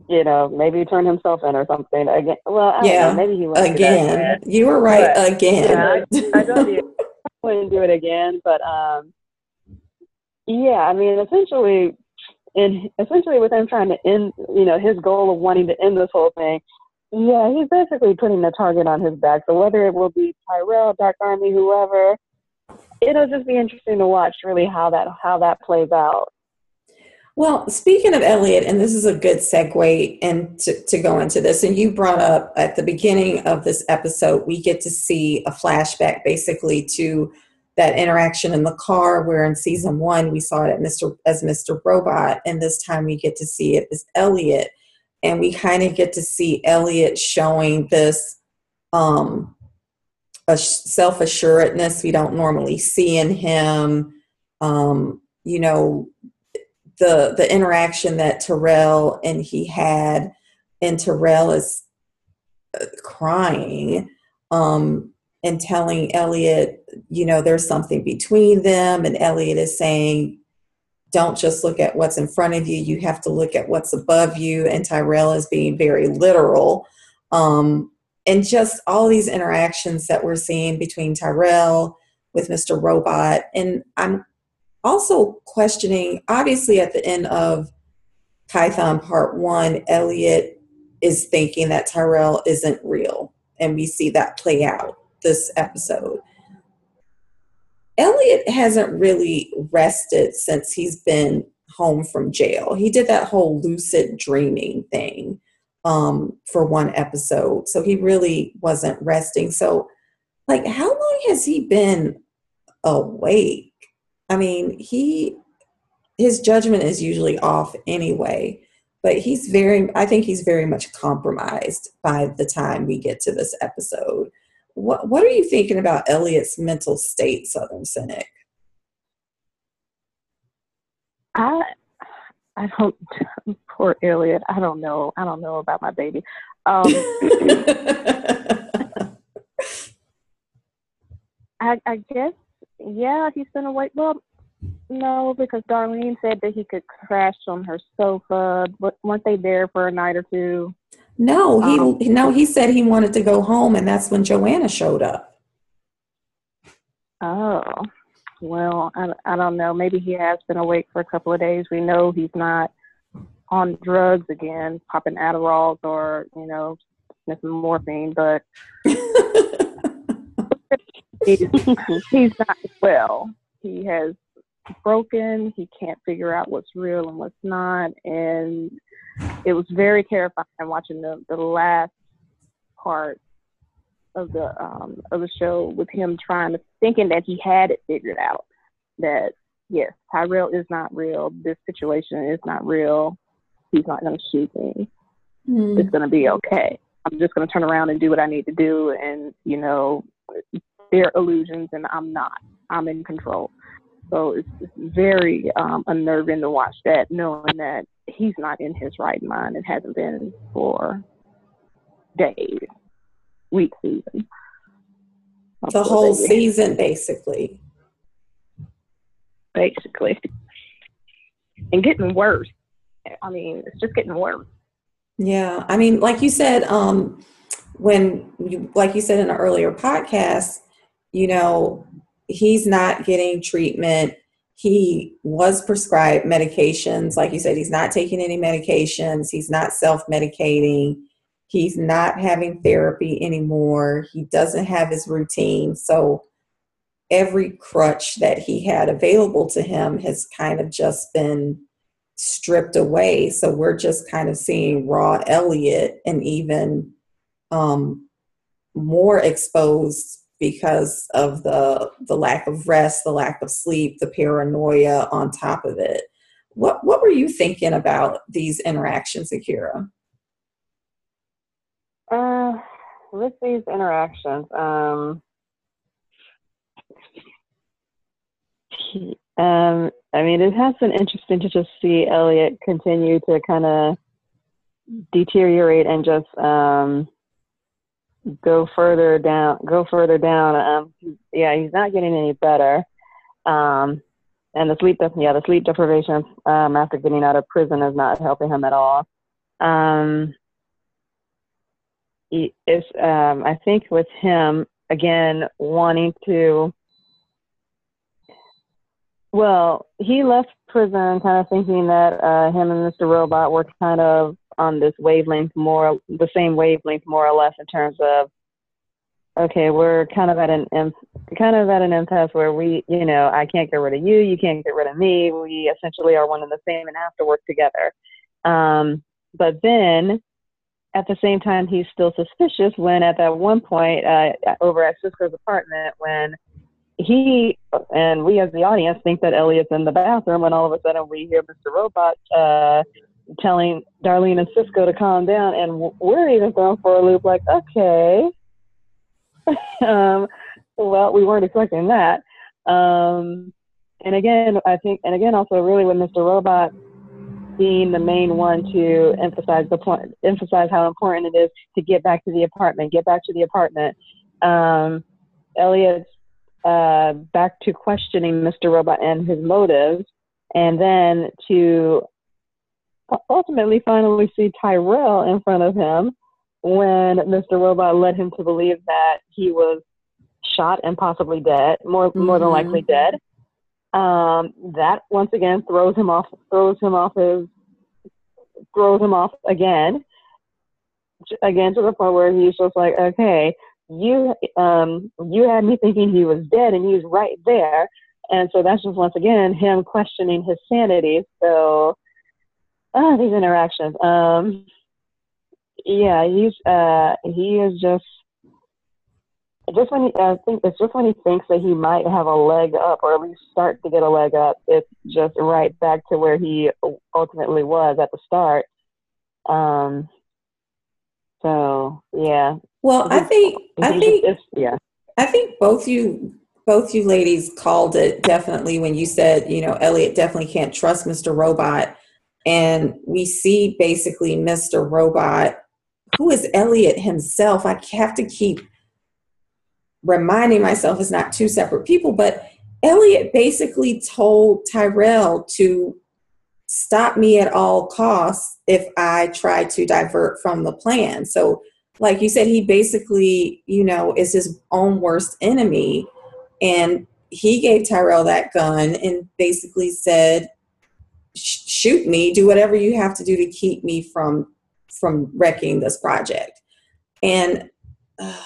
you know, maybe turn himself in or something again. Well, yeah, know, maybe he wouldn't again. You were right but, again. Yeah, I, I don't. wouldn't do it again, but um, yeah, I mean, essentially, and essentially with him trying to end, you know, his goal of wanting to end this whole thing, yeah, he's basically putting the target on his back. So whether it will be Tyrell, Dark Army, whoever, it'll just be interesting to watch really how that how that plays out. Well, speaking of Elliot, and this is a good segue and to, to go into this, and you brought up at the beginning of this episode, we get to see a flashback basically to that interaction in the car where in season one we saw it Mr. as Mr. Robot, and this time we get to see it as Elliot. And we kind of get to see Elliot showing this um, a self assuredness we don't normally see in him. Um, you know, the the interaction that Tyrell and he had, and Tyrell is uh, crying um, and telling Elliot, you know, there's something between them, and Elliot is saying, don't just look at what's in front of you, you have to look at what's above you. And Tyrell is being very literal. Um, and just all these interactions that we're seeing between Tyrell with Mr. Robot. And I'm also questioning, obviously, at the end of Python Part One, Elliot is thinking that Tyrell isn't real. And we see that play out this episode. Elliot hasn't really rested since he's been home from jail. He did that whole lucid dreaming thing um, for one episode. So he really wasn't resting. So, like, how long has he been awake? I mean, he his judgment is usually off anyway, but he's very I think he's very much compromised by the time we get to this episode. What what are you thinking about Elliot's mental state, Southern Cynic? I I don't poor Elliot. I don't know. I don't know about my baby. Um, I, I guess yeah, he's been awake. Well, no, because Darlene said that he could crash on her sofa. But weren't they there for a night or two? No, he um, no. He said he wanted to go home, and that's when Joanna showed up. Oh, well, I, I don't know. Maybe he has been awake for a couple of days. We know he's not on drugs again, popping Adderalls or you know sniffing morphine, but he's, he's not well. He has broken. He can't figure out what's real and what's not, and it was very terrifying watching the the last part of the um of the show with him trying to thinking that he had it figured out that yes Tyrell is not real. This situation is not real. He's not going to shoot me. Mm. it's going to be okay. I'm just going to turn around and do what I need to do and you know they're illusions and I'm not. I'm in control. So it's, it's very um, unnerving to watch that knowing that he's not in his right mind and hasn't been for days, weeks even. The whole season, basically. Basically. And getting worse. I mean, it's just getting worse. Yeah. I mean, like you said, um, when you, like you said in an earlier podcast, you know, he's not getting treatment he was prescribed medications. Like you said, he's not taking any medications. He's not self medicating. He's not having therapy anymore. He doesn't have his routine. So every crutch that he had available to him has kind of just been stripped away. So we're just kind of seeing raw Elliot and even um, more exposed because of the the lack of rest, the lack of sleep, the paranoia on top of it. What what were you thinking about these interactions, Akira? Uh, with these interactions, um, um, I mean, it has been interesting to just see Elliot continue to kind of deteriorate and just um, go further down, go further down. Um, yeah, he's not getting any better. Um, and the sleep, yeah, the sleep deprivation um, after getting out of prison is not helping him at all. Um, it's, um, I think with him again wanting to. Well, he left prison kind of thinking that uh, him and Mr. Robot were kind of on this wavelength, more the same wavelength, more or less, in terms of okay, we're kind of at an kind of at an impasse where we, you know, I can't get rid of you, you can't get rid of me. We essentially are one and the same and have to work together. Um, but then, at the same time, he's still suspicious when, at that one point, uh, over at Cisco's apartment, when he and we as the audience think that Elliot's in the bathroom, and all of a sudden we hear Mr. Robot uh, telling Darlene and Cisco to calm down, and we're even thrown for a loop, like, okay um, well, we weren't expecting that. Um, and again, I think, and again, also really with Mr. Robot being the main one to emphasize the point, emphasize how important it is to get back to the apartment, get back to the apartment. Um, Elliot's uh, back to questioning Mr. Robot and his motives, and then to ultimately finally see Tyrell in front of him when Mr. Robot led him to believe that he was shot and possibly dead, more mm-hmm. more than mm-hmm. likely dead. Um, that once again throws him off throws him off his throws him off again again to the point where he's just like, okay, you um you had me thinking he was dead and he's right there. And so that's just once again him questioning his sanity. So uh, these interactions. Um yeah, he's uh he is just just when he, I think it's just when he thinks that he might have a leg up or at least start to get a leg up, it's just right back to where he ultimately was at the start. Um. So yeah. Well, I think I think yeah. I think both you both you ladies called it definitely when you said you know Elliot definitely can't trust Mr. Robot, and we see basically Mr. Robot who is Elliot himself? I have to keep reminding myself it's not two separate people, but Elliot basically told Tyrell to stop me at all costs if I try to divert from the plan. So, like you said, he basically, you know, is his own worst enemy. And he gave Tyrell that gun and basically said, shoot me, do whatever you have to do to keep me from from wrecking this project. And uh,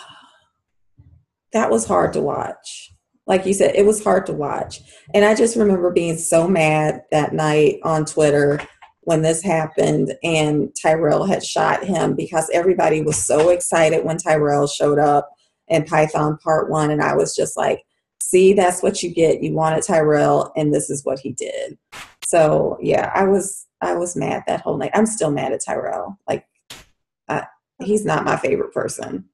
that was hard to watch. Like you said, it was hard to watch. And I just remember being so mad that night on Twitter when this happened and Tyrell had shot him because everybody was so excited when Tyrell showed up in Python Part 1. And I was just like, see, that's what you get. You wanted Tyrell, and this is what he did. So, yeah, I was I was mad that whole night. I'm still mad at Tyrell. Like, I, he's not my favorite person.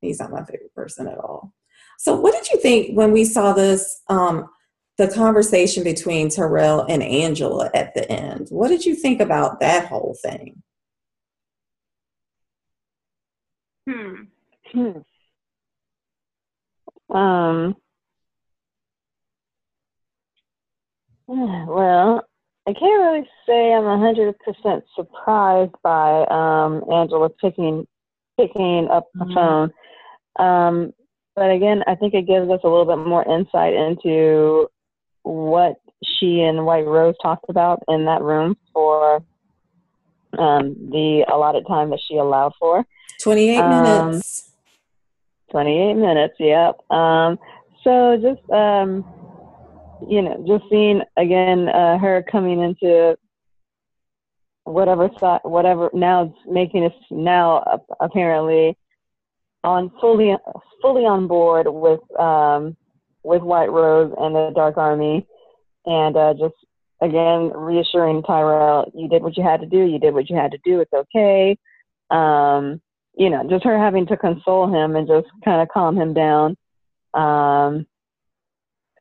He's not my favorite person at all. So, what did you think when we saw this, um, the conversation between Tyrell and Angela at the end? What did you think about that whole thing? Hmm. Hmm. Um. Well, I can't really say I'm 100% surprised by um, Angela picking picking up the mm-hmm. phone. Um, but again, I think it gives us a little bit more insight into what she and White Rose talked about in that room for um, the allotted time that she allowed for. 28 um, minutes. 28 minutes, yep. Um, so just um, you know, just seeing again uh, her coming into whatever whatever now making us now apparently on fully fully on board with um, with White Rose and the Dark Army, and uh, just again reassuring Tyrell, you did what you had to do. You did what you had to do. It's okay. Um, you know, just her having to console him and just kind of calm him down. Um,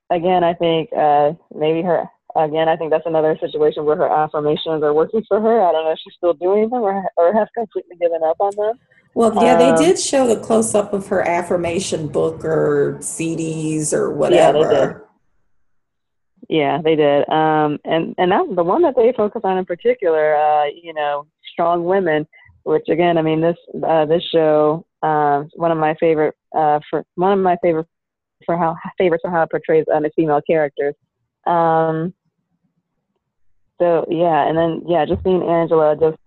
again, I think uh, maybe her. Again, I think that's another situation where her affirmations are working for her. I don't know if she's still doing them or, or has completely given up on them. Well, yeah, um, they did show the close up of her affirmation book or CDs or whatever. Yeah, they did. Yeah, they did. Um, and and that the one that they focus on in particular. Uh, you know, strong women, which again, I mean, this uh, this show, uh, one of my favorite uh, for one of my favorite for how favorites for how it portrays um, its female characters. Um, so yeah, and then yeah, just seeing Angela just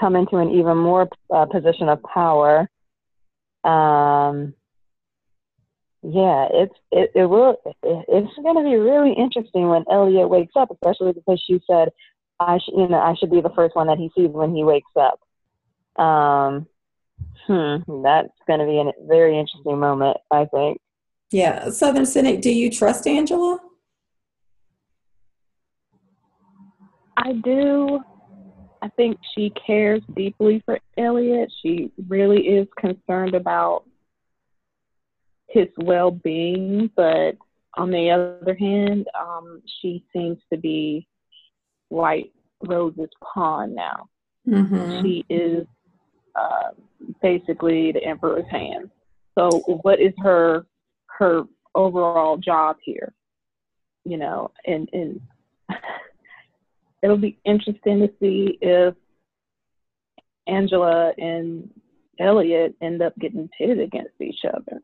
come into an even more uh, position of power. Um, yeah, it's it, it will it, it's going to be really interesting when Elliot wakes up, especially because she said I should you know I should be the first one that he sees when he wakes up. Um, hmm, that's going to be a very interesting moment, I think. Yeah, Southern Cynic, do you trust Angela? I do. I think she cares deeply for Elliot. She really is concerned about his well being, but on the other hand, um, she seems to be White Rose's pawn now. Mm-hmm. She is uh, basically the emperor's hand. So, what is her her overall job here? You know, and and it'll be interesting to see if Angela and Elliot end up getting pitted against each other.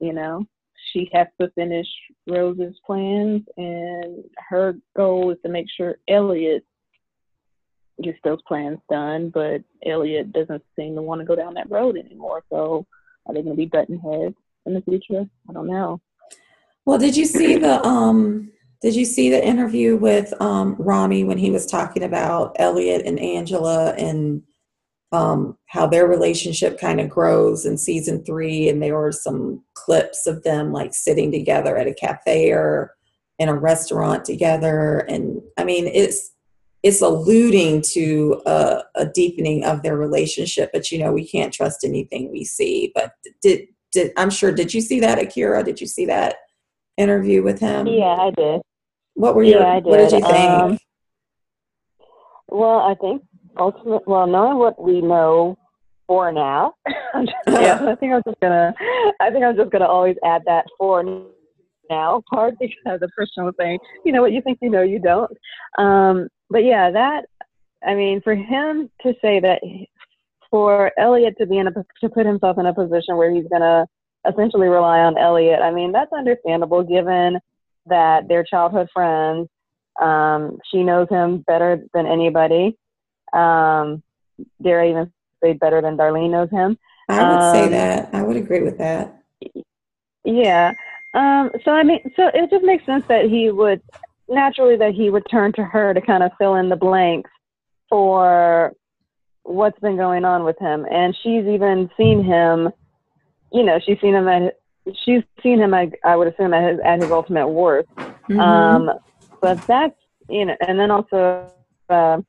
You know, she has to finish Rose's plans, and her goal is to make sure Elliot gets those plans done. But Elliot doesn't seem to want to go down that road anymore. So, are they going to be button heads in the future? I don't know. Well, did you see the um? Did you see the interview with um, Rami when he was talking about Elliot and Angela and um, how their relationship kind of grows in season three? And there were some clips of them like sitting together at a cafe or in a restaurant together. And I mean, it's it's alluding to a, a deepening of their relationship, but you know, we can't trust anything we see. But did did I'm sure did you see that, Akira? Did you see that interview with him? Yeah, I did. What were your? Yeah, What did you think? Um, well, I think ultimately, well, knowing what we know for now, yeah, I think I'm just gonna, I think I'm just gonna always add that for now part because the person was saying, you know what, you think you know, you don't. Um, but yeah, that, I mean, for him to say that, for Elliot to be in a to put himself in a position where he's gonna essentially rely on Elliot, I mean, that's understandable given that they're childhood friends. Um, she knows him better than anybody. Um, dare I even say better than Darlene knows him? I would um, say that. I would agree with that. Yeah. Um, so I mean, so it just makes sense that he would naturally that he would turn to her to kind of fill in the blanks for what's been going on with him. And she's even seen him, you know, she's seen him at she's seen him, I, I would assume, at his, at his ultimate worth. Mm-hmm. Um, but that's, you know, and then also, uh,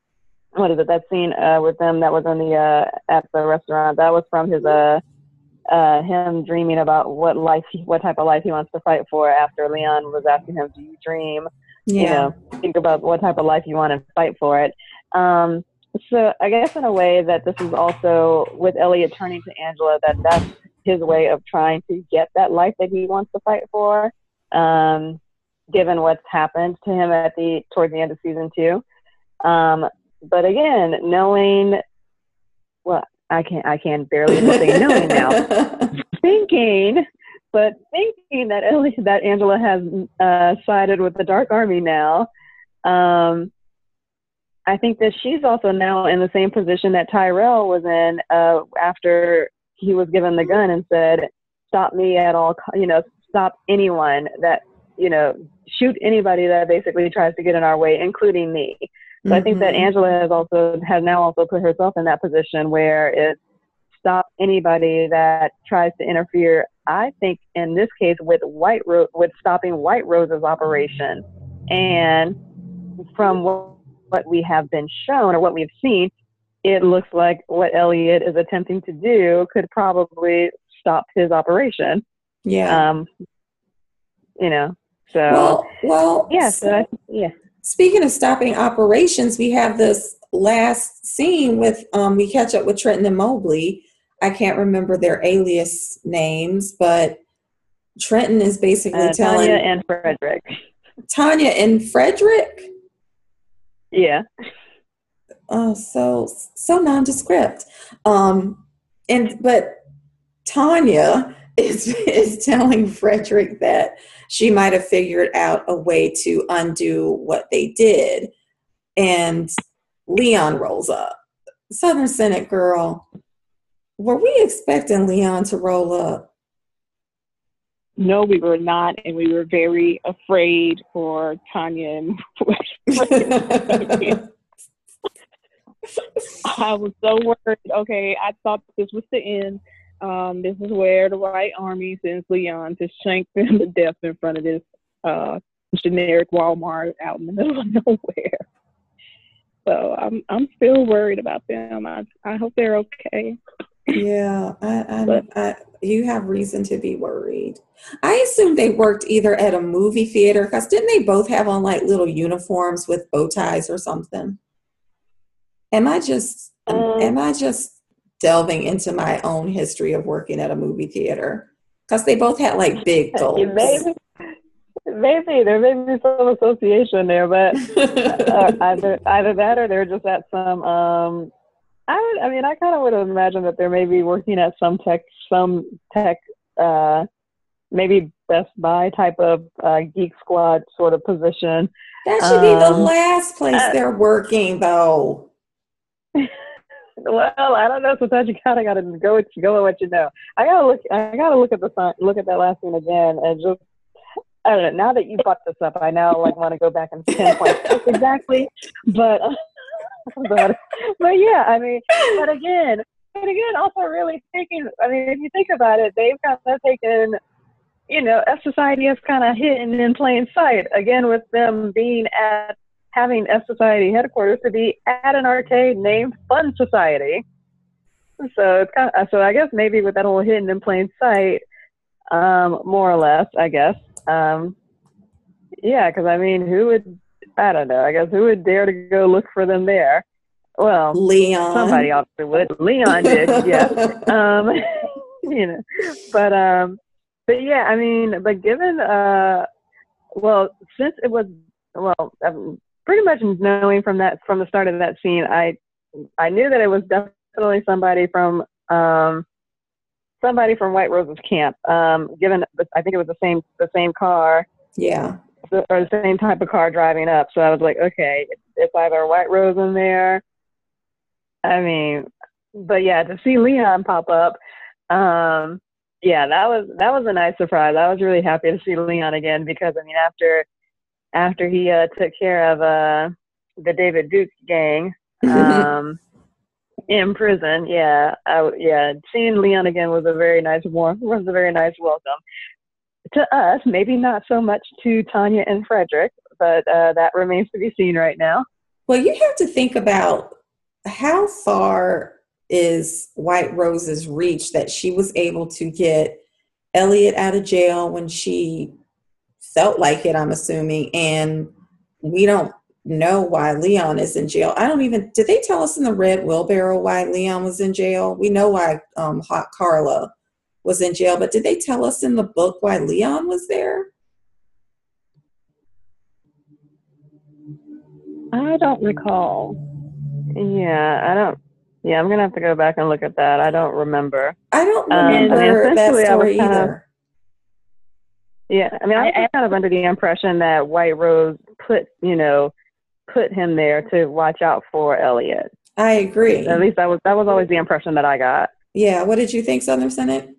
what is it, that scene uh, with them that was in the, uh, at the restaurant, that was from his, uh, uh, him dreaming about what life, what type of life he wants to fight for after Leon was asking him, do you dream? Yeah. You know, think about what type of life you want to fight for it. Um, so I guess in a way that this is also with Elliot turning to Angela that that's his way of trying to get that life that he wants to fight for. Um, given what's happened to him at the towards the end of season two. Um, but again, knowing well, I can't I can barely say knowing now. thinking, but thinking that Elliot, that Angela has uh, sided with the Dark Army now. Um, I think that she's also now in the same position that Tyrell was in uh, after he was given the gun and said, "Stop me at all, you know, stop anyone that you know, shoot anybody that basically tries to get in our way, including me." So mm-hmm. I think that mm-hmm. Angela has also has now also put herself in that position where it's stop anybody that tries to interfere. I think in this case with White Rose, with stopping White Rose's operation, and from what, what we have been shown or what we've seen, it looks like what Elliot is attempting to do could probably stop his operation. Yeah. Um, you know, so. Well, well yeah, so, I, yeah. Speaking of stopping operations, we have this last scene with, um, we catch up with Trenton and Mobley. I can't remember their alias names, but Trenton is basically uh, telling. Tanya and Frederick. Tanya and Frederick. Yeah. Oh, so so nondescript. Um, and but Tanya is is telling Frederick that she might have figured out a way to undo what they did, and Leon rolls up. Southern Cynic girl, were we expecting Leon to roll up? No, we were not, and we were very afraid for Tanya and I was so worried. Okay, I thought this was the end. Um, this is where the white army sends Leon to shank them to death in front of this uh, generic Walmart out in the middle of nowhere. So I'm I'm still worried about them. I I hope they're okay. Yeah, I, I, but, I, you have reason to be worried. I assume they worked either at a movie theater because didn't they both have on like little uniforms with bow ties or something? Am I just um, am I just delving into my own history of working at a movie theater? Because they both had like big goals. Maybe, maybe there may be some association there, but uh, either either that or they're just at some. Um, I would. I mean, I kind of would have imagined that they're maybe working at some tech, some tech, uh, maybe Best Buy type of uh, Geek Squad sort of position. That should um, be the um, last place uh, they're working, though. well, I don't know. Sometimes you kind of got to go with go with what you know. I gotta look. I gotta look at the look at that last one again, and just I don't know. Now that you brought this up, I now like want to go back and pinpoint exactly. But but but yeah, I mean, but again, but again, also really thinking. I mean, if you think about it, they've kind of taken. You know, F Society has kind of hidden in plain sight again with them being at having F Society headquarters to be at an arcade named Fun Society. So it's kind of, so I guess maybe with that whole hidden in plain sight, um, more or less, I guess. Um, yeah, because I mean, who would I don't know. I guess who would dare to go look for them there? Well, Leon. Somebody obviously would. Leon did, yeah. um, you know, but um, but yeah, I mean, but given uh, well, since it was well, pretty much knowing from that from the start of that scene, I I knew that it was definitely somebody from um, somebody from White Rose's camp. Um, given I think it was the same the same car. Yeah. or the same type of car driving up. So I was like, okay, it's either White Rose in there. I mean, but yeah, to see Leon pop up, um, yeah, that was that was a nice surprise. I was really happy to see Leon again because I mean, after after he uh, took care of uh, the David Duke gang um, in prison. Yeah, I, yeah, seeing Leon again was a very nice warm was a very nice welcome to us. Maybe not so much to Tanya and Frederick, but uh, that remains to be seen right now. Well, you have to think about how far is White Rose's reach that she was able to get Elliot out of jail when she felt like it, I'm assuming. And we don't know why Leon is in jail. I don't even, did they tell us in the red wheelbarrow why Leon was in jail? We know why um, Hot Carla was in jail, but did they tell us in the book why Leon was there? I don't recall. Yeah, I don't. Yeah, I'm gonna have to go back and look at that. I don't remember. I don't remember um, that story either. Yeah, I mean, I was kind of under the impression that White Rose put, you know, put him there to watch out for Elliot. I agree. At least that was that was always the impression that I got. Yeah. What did you think, Southern Cynic?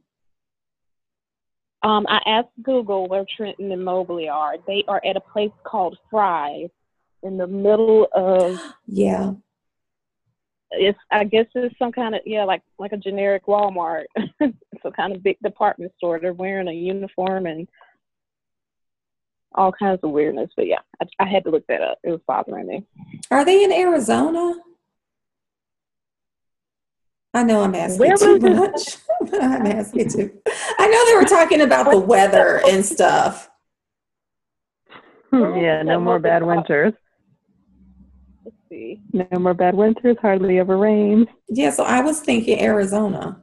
Um, I asked Google where Trenton and Mobley are. They are at a place called Fry's in the middle of. Yeah. It's. I guess it's some kind of yeah, like like a generic Walmart, some kind of big department store. They're wearing a uniform and all kinds of weirdness. But yeah, I, I had to look that up. It was bothering me. Are they in Arizona? I know I'm asking Where too much. I'm asking too. I know they were talking about the weather and stuff. yeah, no more bad winters. Let's see. No more bad winters, hardly ever rains. Yeah, so I was thinking Arizona.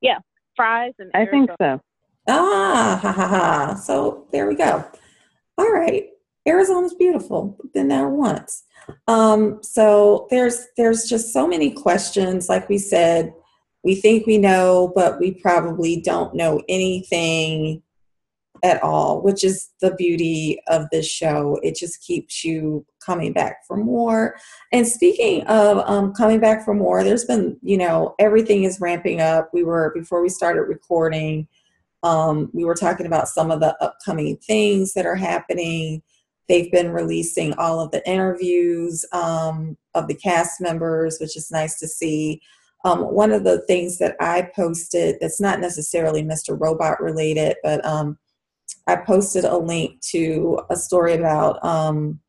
Yeah, Fry's and I think so. Ah, ha ha ha. So there we go. all right, Arizona's beautiful. Been there once. Um, so there's there's just so many questions. Like we said, we think we know, but we probably don't know anything at all, which is the beauty of this show. It just keeps you coming back for more. And speaking of um, coming back for more, there's been, you know, everything is ramping up. We were, before we started recording, um, we were talking about some of the upcoming things that are happening. They've been releasing all of the interviews um, of the cast members, which is nice to see. Um, one of the things that I posted that's not necessarily Mr. Robot related, but um, I posted a link to a story about um,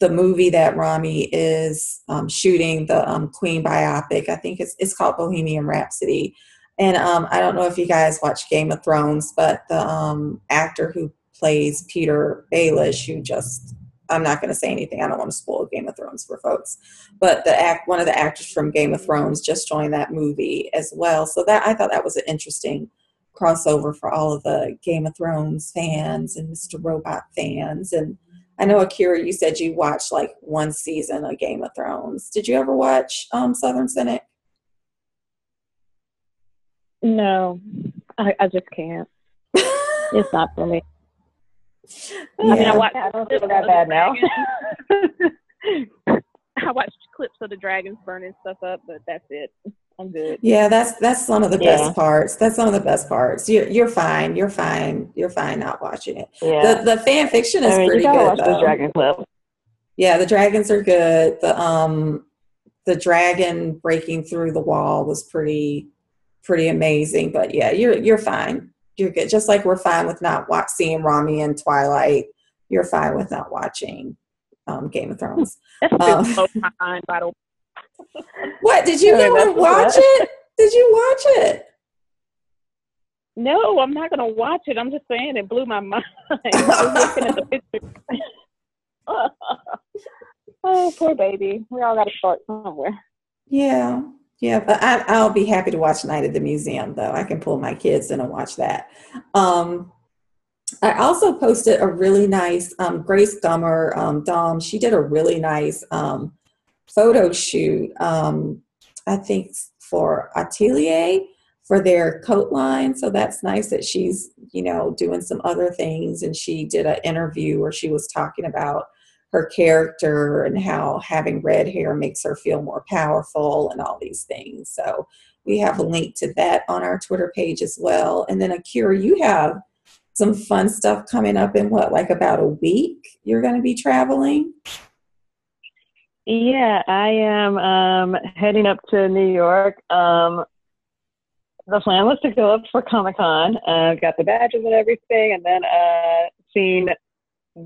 the movie that Rami is um, shooting, the um, Queen biopic. I think it's it's called Bohemian Rhapsody. And um, I don't know if you guys watch Game of Thrones, but the um, actor who plays Petyr Baelish, who just I'm not going to say anything. I don't want to spoil Game of Thrones for folks. But the act, one of the actors from Game of Thrones just joined that movie as well. So that I thought that was an interesting crossover for all of the Game of Thrones fans and Mr. Robot fans. And I know Akira, you said you watched like one season of Game of Thrones. Did you ever watch um, Southern Cynic? No, I, I just can't. it's not for me. Yeah. I mean, I watched. I don't feel that bad now. I watched clips of the dragons burning stuff up, but that's it. I'm good. Yeah, that's that's some of the Yeah. best parts. That's some of the best parts. You're you're fine. You're fine. You're fine not watching it. yeah. The the fan fiction is I mean, you pretty gotta good watch though. the Dragon Clip. Yeah, the dragons are good. The um the dragon breaking through the wall was pretty pretty amazing. But yeah, you're you're fine. You're good. Just like we're fine with not watch, seeing Rami and Twilight. You're fine with not watching um, Game of Thrones. That's Um, my mind, by the way. What did you Hey, never watch it? Did you watch it? No, I'm not gonna watch it. I'm just saying it blew my mind. I was looking at the picture. oh, poor baby. We all got to start somewhere. Yeah, yeah, but I, I'll be happy to watch Night at the Museum, though. I can pull my kids in and watch that. Um, I also posted a really nice um, Grace Gummer, um, Dom. She did a really nice um, photo shoot. Um, I think for Atelier for their coat line. So that's nice that she's you know doing some other things. And she did an interview where she was talking about her character and how having red hair makes her feel more powerful and all these things. So we have a link to that on our Twitter page as well. And then Akira, you have some fun stuff coming up in what, like about a week? You're going to be traveling? Yeah, I am um, heading up to New York. Um, the plan was to go up for Comic Con. Uh, got the badges and everything, and then uh, seeing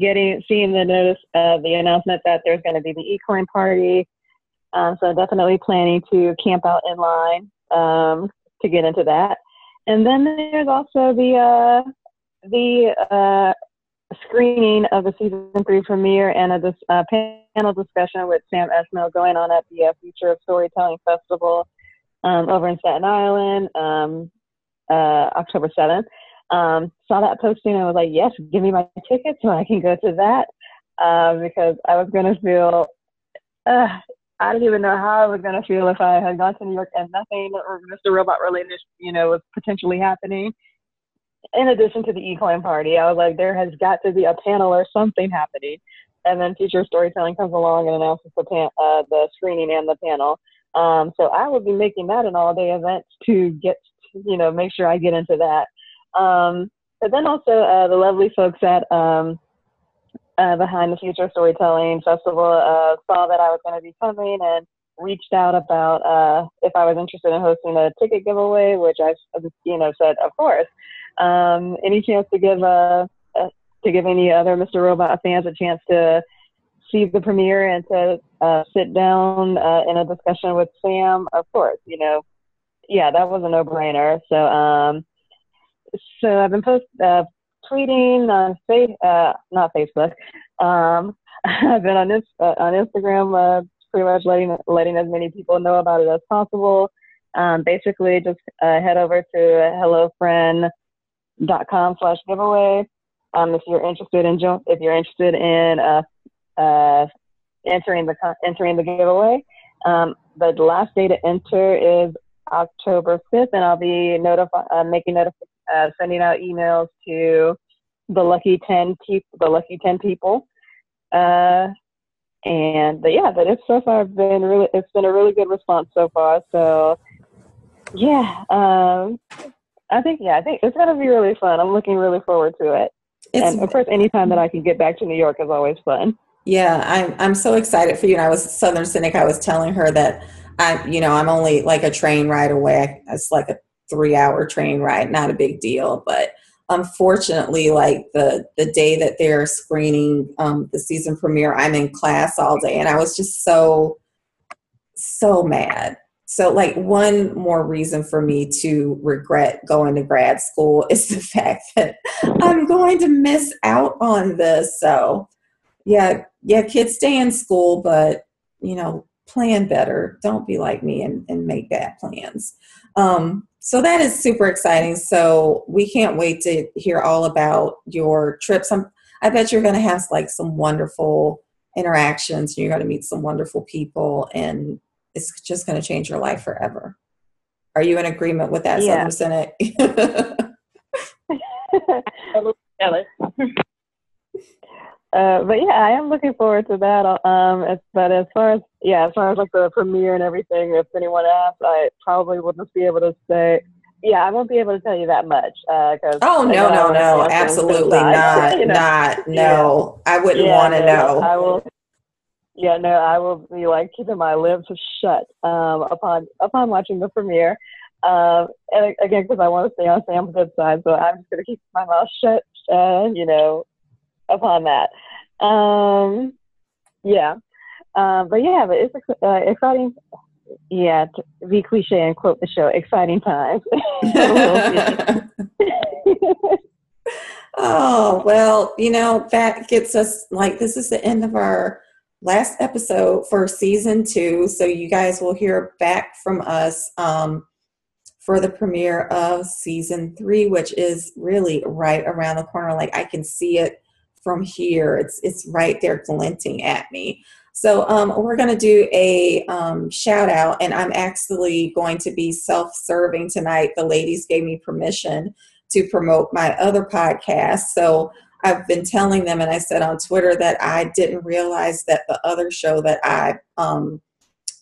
getting seeing the notice uh, the announcement that there's going to be the equine party. Um, so definitely planning to camp out in line um, to get into that. And then there's also the uh, the uh, screening of the season three premiere and a uh, panel discussion with Sam Esmail going on at the uh, Future of Storytelling Festival um, over in Staten Island, um, uh, October 7th. Um, saw that posting and was like, yes, give me my ticket so I can go to that uh, because I was going to feel, uh, I didn't even know how I was going to feel if I had gone to New York and nothing or Mr. Robot related, you know, was potentially happening in addition to the equine party, I was like, there has got to be a panel or something happening. And then Future Storytelling comes along and announces the pan- uh, the screening and the panel. Um, so I will be making that an all day event to get, you know, make sure I get into that. Um, but then also uh, the lovely folks at um, uh, behind the Future Storytelling Festival uh, saw that I was going to be coming and reached out about uh, if I was interested in hosting a ticket giveaway, which I, you know, said of course. Um, any chance to give uh, uh, to give any other Mr. Robot fans a chance to see the premiere and to uh, sit down uh, in a discussion with Sam? Of course, you know, yeah, that was a no-brainer. So, um, so I've been post tweeting on fa- not Facebook. Um, I've been on this on Instagram, pretty much letting letting as many people know about it as possible. Um, basically, just uh, head over to hello friend dot com slash giveaway um, if you're interested in if you're interested in uh, uh, entering the entering the giveaway. Um, the last day to enter is October 5th, and I'll be notify uh, making notif- uh, sending out emails to the lucky 10 people, the lucky 10 people. Uh, and but yeah, but it's so far been really, it's been a really good response so far. So yeah, um, I think yeah, I think it's gonna be really fun. I'm looking really forward to it. It's, and of course, anytime that I can get back to New York is always fun. Yeah, I'm I'm so excited for you. And I was Southern Cynic. I was telling her that I, you know, I'm only like a train ride away. It's like a three hour train ride, not a big deal. But unfortunately, like the the day that they're screening um, the season premiere, I'm in class all day, and I was just so so mad. So, like, one more reason for me to regret going to grad school is the fact that I'm going to miss out on this. So, yeah, yeah, kids stay in school, but you know, plan better. Don't be like me and, and make bad plans. Um, so that is super exciting. So we can't wait to hear all about your trips. I'm, I bet you're going to have like some wonderful interactions. You're going to meet some wonderful people, and it's just going to change your life forever. Are you in agreement with that, yeah. Southern Cynic? Uh, but yeah, I am looking forward to that. Um, but as far as yeah, as far as like the premiere and everything, if anyone asks, I probably wouldn't be able to say, yeah, I won't be able to tell you that much. Uh, cause oh no, no, no, absolutely not, you know? not, no. Yeah. I wouldn't yeah, want to know. I will. Yeah, no, I will be like keeping my lips shut um, upon upon watching the premiere. Um, and again, because I want to stay on Sam's good side, so I'm just gonna keep my mouth shut. Uh, you know, upon that. Um, yeah. Uh, but yeah, but it's uh, exciting. Yeah, to be cliche and quote the show, exciting times. oh, well, you know, that gets us like this is the end of our last episode for season two. So you guys will hear back from us um, for the premiere of season three, which is really right around the corner. Like I can see it from here. It's it's right there glinting at me. So um, we're going to do a um, shout out, and I'm actually going to be self-serving tonight. The ladies gave me permission to promote my other podcast, so I've been telling them, and I said on Twitter that I didn't realize that the other show that I um,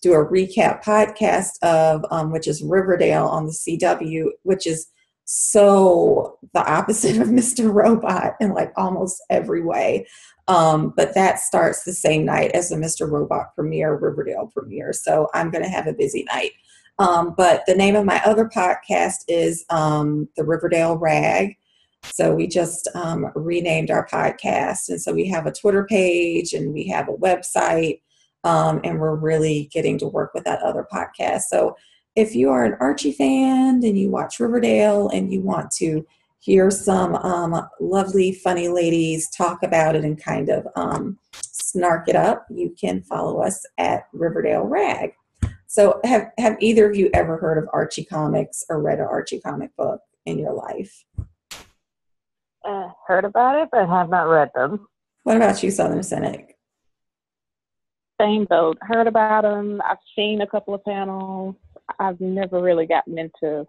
do a recap podcast of, um, which is Riverdale on the CW, which is so the opposite of Mr. Robot in like almost every way. Um, but that starts the same night as the Mr. Robot premiere, Riverdale premiere. So I'm going to have a busy night. Um, but the name of my other podcast is um, The Riverdale Rag. So we just um, renamed our podcast. And so we have a Twitter page and we have a website. Um, and we're really getting to work with that other podcast. So if you are an Archie fan and you watch Riverdale and you want to hear some um, lovely, funny ladies talk about it and kind of um, snark it up, you can follow us at Riverdale Rag. So, have have either of you ever heard of Archie comics or read an Archie comic book in your life? Uh, heard about it, but have not read them. What about you, Southern Cynic? Same boat. Heard about them. I've seen a couple of panels. I've never really gotten into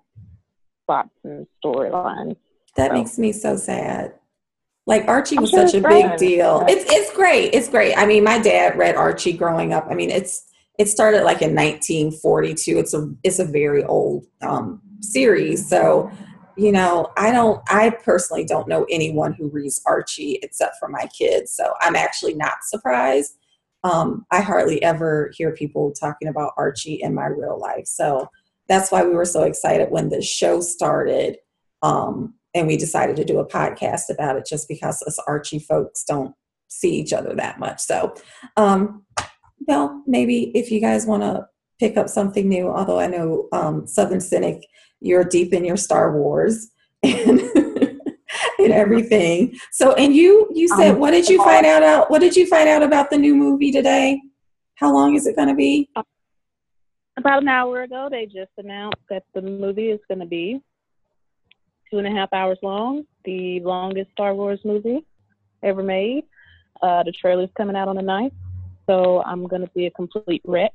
plots and storylines. That so. makes me so sad. Like Archie was sure such a big deal. It's it's great. It's great. I mean, my dad read Archie growing up. I mean, it's it started like in 1942. It's a it's a very old um, series. So, you know, I don't. I personally don't know anyone who reads Archie except for my kids. So I'm actually not surprised um, I hardly ever hear people talking about Archie in my real life. So that's why we were so excited when the show started um, and we decided to do a podcast about it just because us Archie folks don't see each other that much. So, um, well, maybe if you guys want to pick up something new, although I know um, Southern Cynic, you're deep in your Star Wars. And and everything. So, and you you said, um, what did you find out, out? What did you find out about the new movie today? How long is it going to be? About an hour ago, they just announced that the movie is going to be two and a half hours long, the longest Star Wars movie ever made. Uh, the trailer's coming out on the 9th, so I'm going to be a complete wreck.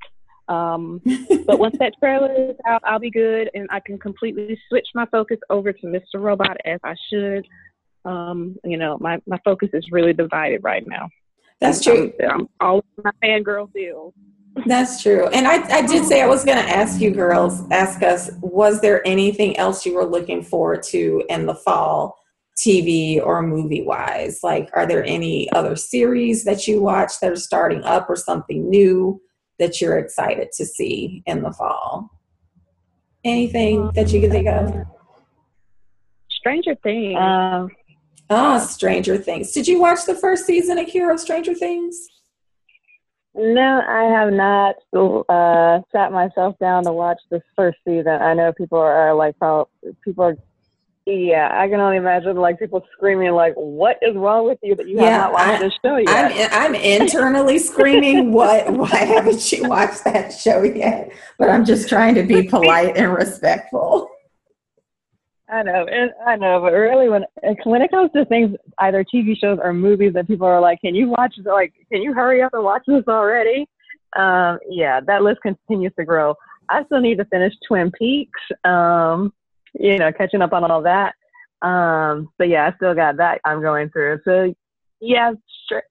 Um, but once that trailer is out, I'll be good and I can completely switch my focus over to Mr. Robot as I should. Um, you know, my, my focus is really divided right now. That's true. I'm, all my fangirl feels. That's true. And I, I did say I was going to ask you girls, ask us, was there anything else you were looking forward to in the fall, TV or movie wise? Like, are there any other series that you watch that are starting up or something new that you're excited to see in the fall? Anything that you can think of? Stranger Things. Um, Ah, Stranger Things. Did you watch the first season of Hero Stranger Things? no, I have not uh, sat myself down to watch this first season. I know people are like, probably, people are, yeah, I can only imagine like people screaming like, "What is wrong with you that you Yeah, have not watched I- this show yet?" I'm I'm internally screaming, "What? Why haven't you watched that show yet?" But I'm just trying to be polite and respectful. I know, and I know, but really, when when it comes to things, either TV shows or movies that people are like, "Can you watch? Like, can you hurry up and watch this already?" Um, yeah, that list continues to grow. I still need to finish Twin Peaks. Um, you know, catching up on all that. Um, but yeah, I still got that I'm going through. So yeah, sure.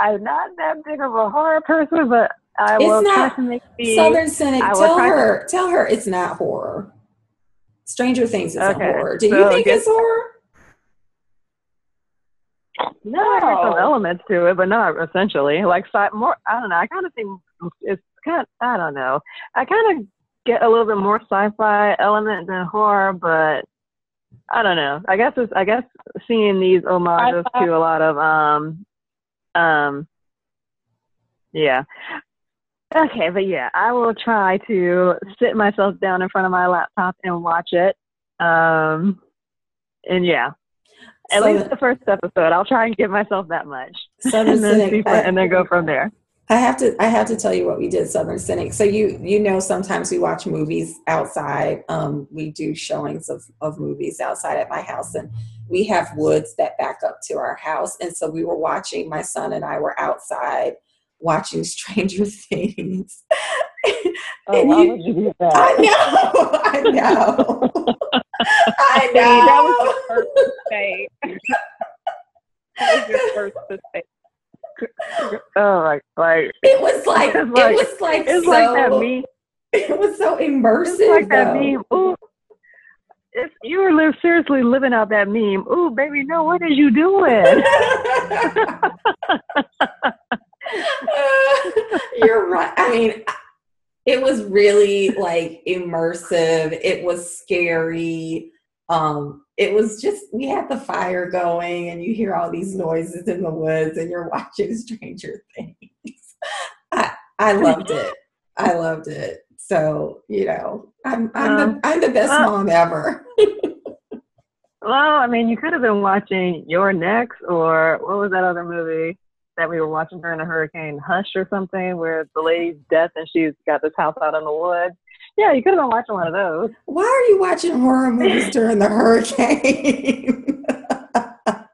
I'm not that big of a horror person, but I It's will not try to make the Southern Cynic, tell try to- her, tell her it's not horror. Stranger Things isn't Okay, horror. Do you think it's horror? No, there's some elements to it, but not essentially. Like more, I don't know. I kind of think it's kind. Of, I don't know. I kind of get a little bit more sci-fi element than horror, but I don't know. I guess it's. I guess seeing these homages Sci-fi. to a lot of um, um, yeah. Okay, but yeah, I will try to sit myself down in front of my laptop and watch it. Um, and yeah, at So- least the first episode. I'll try and give myself that much, Southern and then see Cynic. from, I, and then go from there. I have to I have to tell you what we did Southern Cynic. So you you know sometimes we watch movies outside. Um, we do showings of, of movies outside at my house and we have woods that back up to our house. And so we were watching, my son and I were outside watching Stranger Things. Oh, why you- would you do I know, I know. I See, that was know. the first mistake. that was your first mistake. Oh, like like It was like, It's like- it was like it's so, like that meme. It was so immersive. It's like that meme. Ooh, if you were li- seriously living out that meme, ooh, baby, no, what is you doing? You're right. I mean, it was really like immersive. It was scary. Um, it was just we had the fire going, and you hear all these noises in the woods, and you're watching Stranger Things. I I loved it. I loved it. So you know, I'm I'm the I'm the best Uh, mom ever. Well, I mean, you could have been watching You're Next, or what was that other movie that we were watching during the hurricane, Hush or something, where the lady's death and she's got this house out in the woods. Yeah, you could have been watching one of those. Why are you watching horror movies during the hurricane?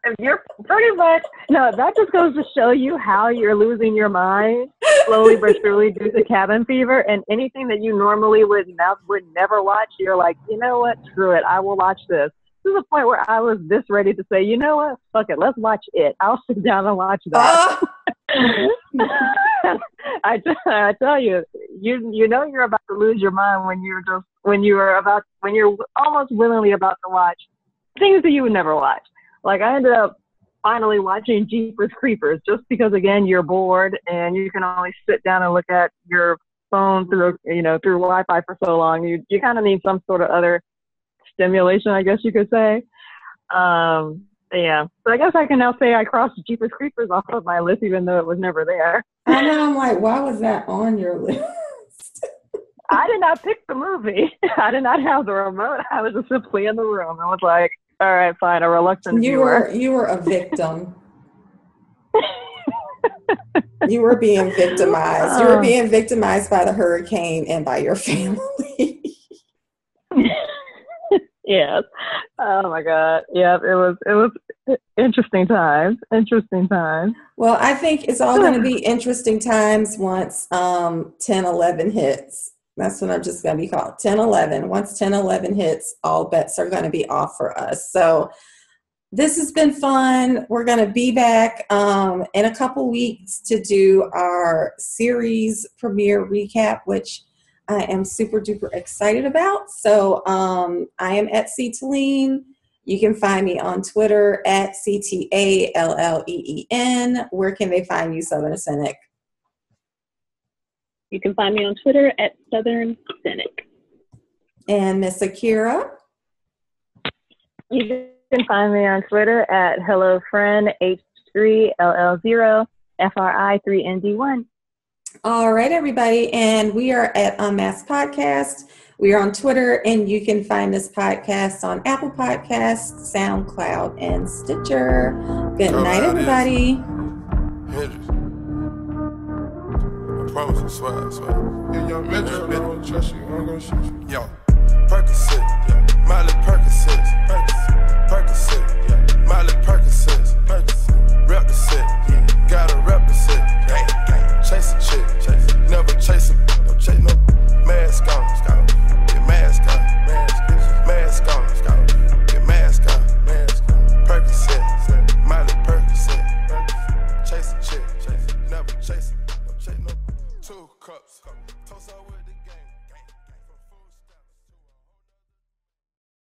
If You're pretty much no. That just goes to show you how you're losing your mind slowly but surely due to cabin fever. And anything that you normally would not would never watch, you're like, you know what? Screw it. I will watch this. To the point where I was this ready to say, you know what? Fuck it. Let's watch it. I'll sit down and watch that. Ah. I, t- I tell you, you you know you're about to lose your mind when you're just when you are about when you're almost willingly about to watch things that you would never watch. Like I ended up finally watching Jeepers Creepers just because again you're bored and you can only sit down and look at your phone through you know through Wi-Fi for so long. You you kind of need some sort of other stimulation, I guess you could say. Um, yeah. So I guess I can now say I crossed Jeepers Creepers off of my list, even though it was never there. I know. I'm like, why was that on your list? I did not pick the movie. I did not have the remote. I was just simply in the room I was like, all right, fine, a reluctant You viewer. were you were a victim. you were being victimized. You were Oh. being victimized by the hurricane and by your family. yes. Oh my God. Yep. It was. It was interesting times. Interesting times. Well, I think it's all going to be interesting times once um, 10, 11 hits. That's what I'm just going to be called 10, 11. Once 10, 11 hits, all bets are going to be off for us. So this has been fun. We're going to be back um, in a couple weeks to do our series premiere recap, which I am super duper excited about. So um, I am at CTalleen. You can find me on Twitter at C T A L L E E N. Where can they find you, Southern Cynic? You can find me on Twitter at Southern Cynic. And Miss Akira? You can find me on Twitter at HelloFriend H3LL0 FRI3ND1. All right, everybody. And we are at Unmasked Podcast. We are on Twitter, and you can find this podcast on Apple Podcasts, SoundCloud, and Stitcher. Good night, everybody. I promise, I swear, I swear. Yeah, young Metro, I don't trust you. I'm gonna shoot you. Yo, Percocet, yeah. Miley chasing.